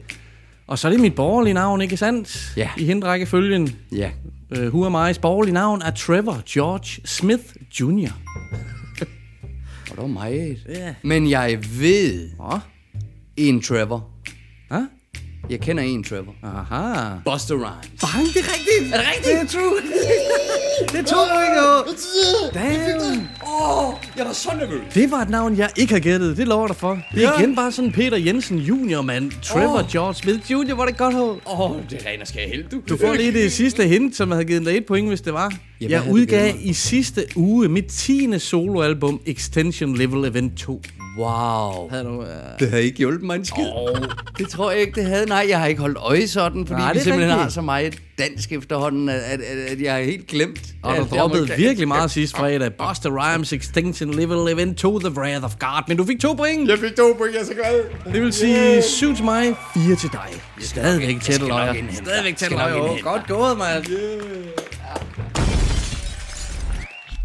Og så er det mit borgerlige navn, ikke sandt? Ja. I hindrækkefølgen. Ja. Uh, Who Am I's borgerlige navn er Trevor George Smith Jr. Og det var meget. Ja. Men jeg ved Åh. en Trevor. Hæ? Jeg kender en Trevor. Aha. Buster Rhymes. Bang, det er rigtigt. Er det rigtigt? Det er true. det er to point, Damn. Åh, jeg var så nervøs. Det var et navn, jeg ikke har gættet. Det lover dig for. Det er Ja. igen bare sådan Peter Jensen Junior, mand. Trevor Åh. George Smith Junior, var det godt, H. Åh, oh, det er rent og skær held, du. Du får lige det sidste hint, som jeg havde givet dig et point, hvis det var. hvad jeg du udgav i sidste uge mit 10. soloalbum, Extension Level Event 2. Wow. Havde du, uh... Det har ikke hjulpet mig en skid. Oh. Det tror jeg ikke, det havde. Nej, jeg har ikke holdt øje sådan, fordi Nej, vi simpelthen rigtigt. har så meget dansk efterhånden, at, at, at, at jeg har helt glemt. Og alt du droppede virkelig meget sidste fredag. Buster Rhymes Extinction Level Event 2, The Wrath of God. Men du fik to point. Jeg fik to point, jeg er så glad. Det vil sige syv til mig, fire til dig. Stadigvæk tæt løjer. Stadigvæk tæt løjer. Godt gået, mand.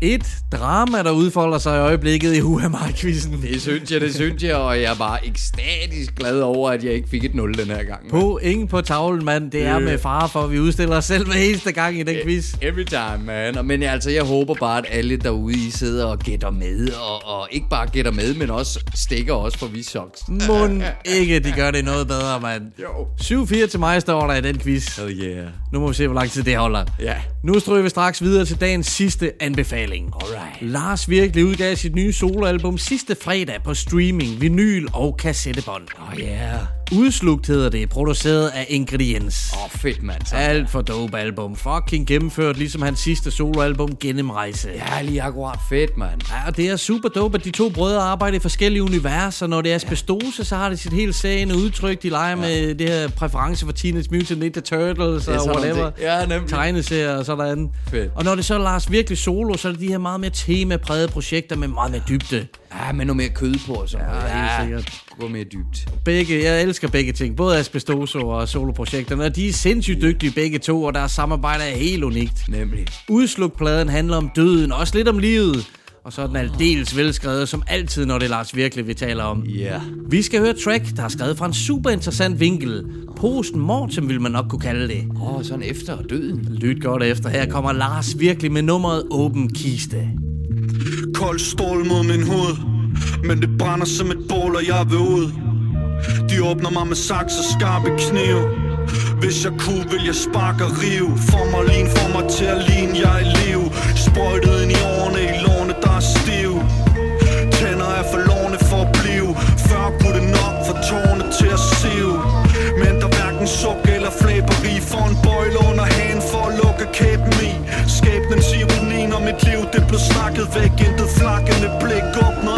Et drama, der udfolder sig i øjeblikket i Who Am I-quizzen. Det synes jeg, det synes jeg, og jeg er bare ekstatisk glad over, at jeg ikke fik et 0 den her gang. På ingen på tavlen, mand. Det er med fare for, at vi udstiller os selv hver eneste gang i den quiz. Every time, man. Men altså, jeg håber bare, at alle derude I sidder og gætter med, og, og ikke bare gætter med, men også stikker os for vi socks. Mund ikke, de gør det noget bedre, mand. Jo. 7-4 til mig står der i den quiz. Hell yeah. Nu må vi se, hvor lang tid det holder. Ja. Nu stryger vi straks videre til dagens sidste anbefaling. Alright. Lars Virkelig udgav sit nye soloalbum sidste fredag på streaming, vinyl og kassettebånd. Oh yeah. Udslugt hedder det, produceret af Ingrediens. Åh, oh, fedt, mand. Alt for dope album. Fucking gennemført, ligesom hans sidste soloalbum Gennemrejse. Ja, lige akkurat fedt, mand. Ja, og det er super dope, at de to brødre arbejder i forskellige universer. Når det er asbestose, så har det sit helt sagende udtryk. De leger ja. med det her præference for Teenage Mutant Ninja Turtles og whatever. Ja, nemlig. Tegneserier og sådan. Fedt. Og når det så er Lars virkelig solo, så er det de her meget mere temaprægede projekter med meget mere dybde. Ja, men noget mere kød på og sådan noget. helt sikkert. Gå mere dybt. Begge, jeg elsker begge ting. Både Asbestoso og soloprojekterne. Og de er sindssygt dygtige begge to, og deres samarbejde er helt unikt. Nemlig. Udslukpladen handler om døden, også lidt om livet. Og så er den aldeles velskrevet, som altid, når det er Lars Virkelig, vi taler om. Ja. Vi skal høre track, der er skrevet fra en super interessant vinkel. Post-mortem vil man nok kunne kalde det. Åh, oh, sådan efter døden. Lyt godt efter. Her kommer Lars Virkelig med nummeret Åben Kiste. Kold stål mod min hoved Men det brænder som et bål, og jeg vil ud de åbner mig med saks og skarpe kniv Hvis jeg kunne, vil jeg sparke og rive. Formalin får mig til at ligne, jeg er i liv Sprøjtet ind i årene, i lårene, der er stiv. Tænder er for lårene for at blive. Før kunne det nok få tårne til at sive. Men der hverken suk eller flæberi. For en bøjle under hagen for at lukke kæben i. Skæbnens ironi når mit liv det blev snakket væk. Intet flakkende blik. Åbner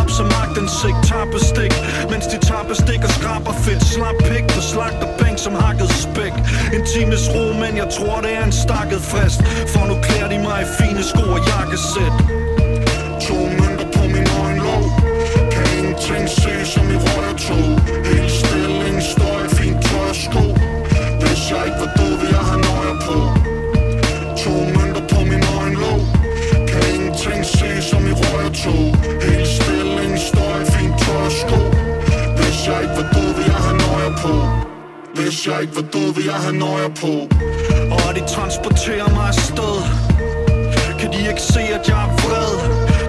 agtindsigt som agtensigt mens de tappestik og skraber fedt. Slap pik på slagterbænk som hakket spæk. En times ro, men jeg tror det er en stakket frist For nu klæder de mig i fine sko og jakkesæt. To mønter på min øjenlåg. Kan ingenting se som i røretog tog. Hvis jeg ikke var død, ville jeg have nøje på. Og de transporterer mig afsted. Kan de ikke se, at jeg er vred?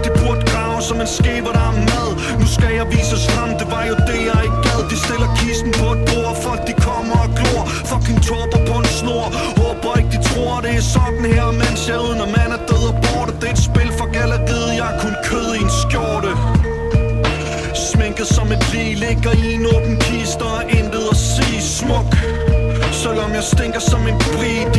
De burde grave som en skæber, der er mad. Nu skal jeg vise frem, det var jo det, jeg ikke gad. De stiller kisten på et bord, folk de kommer og glor. Fucking topper på en snor. Håber ikke, de tror, det er sådan her Mens jeg uden at jeg stinker som en brie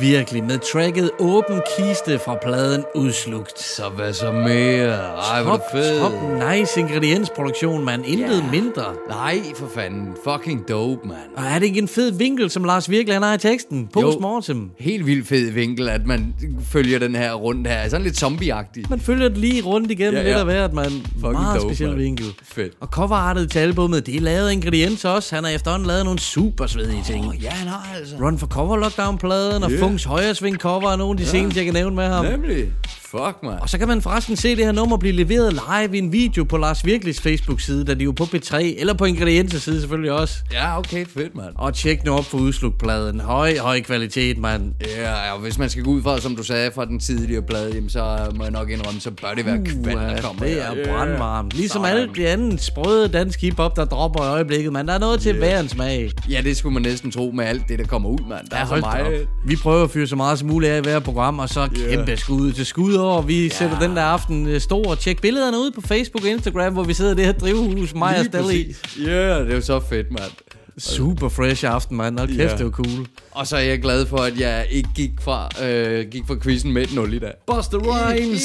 Virkelig med tracket Åben Kiste fra pladen Udslugt. Så hvad så mere? Ej, hvor er Top, det fedt. top nice ingrediensproduktion, mand. Intet Ja. mindre. Nej, for fanden. Fucking dope, mand. Og er det ikke en fed vinkel, som Lars virkelig han har i teksten? Postmortem. Helt vildt fed vinkel, at man følger den her rundt her. Sådan lidt zombieagtig. Man følger det lige rundt igennem Ja, ja, lidt af hvert, man. Meget dope, speciel mand. vinkel. Fedt. Og coverartet til albumet, det er lavet ingredienser også. Han har efterhånden lavet nogle super svedige ting. Ja, han har altså. Run for Cover Lockdown-pladen, og. Funks Højresving cover er nogle af de Ja. seneste, jeg kan nævne med ham. Nemlig. Fuck, man. Og så kan man forresten se det her nummer blive leveret live i en video på Lars Virkeligs Facebook-side, da de er jo på P3, eller på Ingredienser side selvfølgelig også. Ja, okay, fedt, mand. Og tjek nu op for udslugpladen. Høj, høj kvalitet, mand. Ja, ja, hvis man skal gå ud fra, som du sagde fra den tidligere plade, jamen, så må jeg nok indrømme, så bør det være kvand, der kommer. det er brandvarmt. Ligesom Sådan. alt det andet sprøde dansk hiphop, der dropper i øjeblikket, man. Der er noget til Ja. hver en smag. Ja, det skulle man næsten tro med alt det, der kommer ud, mand. Der Ja, er så meget. Vi prøver at fyre så meget som muligt af i hver program, og så Ja. kæmpe skud til skud over. Vi ja. sætter den der aften øh, stor. Tjek billederne ud på Facebook og Instagram, hvor vi sidder i det her drivhus, mig og præcis. Ja, det er jo så fedt, mand. Super fresh aften, mand. Hold kæft, Ja. det var cool. Og så er jeg glad for, at jeg ikke gik fra, øh, gik fra quizzen med et 0 i dag. Buster Rhymes.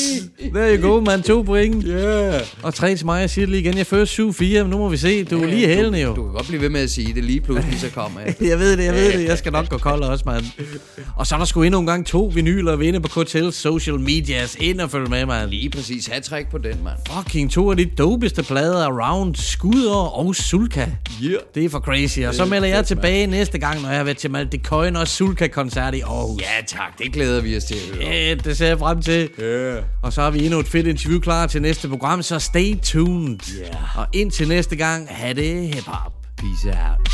There you go, man. To point. Yeah. Og tre til mig. Jeg siger det lige igen. Jeg fører 7-4, men nu må vi se. Du er lige hælende jo. Du kan godt blive ved med at sige det lige pludselig, så kommer jeg. Jeg ved det, jeg ved det. Jeg skal nok gå kold også, mand. Og så er der sgu endnu en gang to vinyler vinde på KTL Social Medias. Ind og følg med, mand. Lige præcis. Hat på den, mand. Fucking to af de dopeste plader around Skudder og Sulka. Yeah. Det er for crazy. Og så melder jeg tilbage næste gang, når jeg har været til Malte Coyne og Sulka-koncert i Aarhus. Ja, tak. Det glæder vi os til at høre. Ja, det ser jeg frem til. Yeah. Og så har vi endnu et fedt interview klar til næste program, så stay tuned. Yeah. Og indtil næste gang, ha' det hip-hop. Peace out.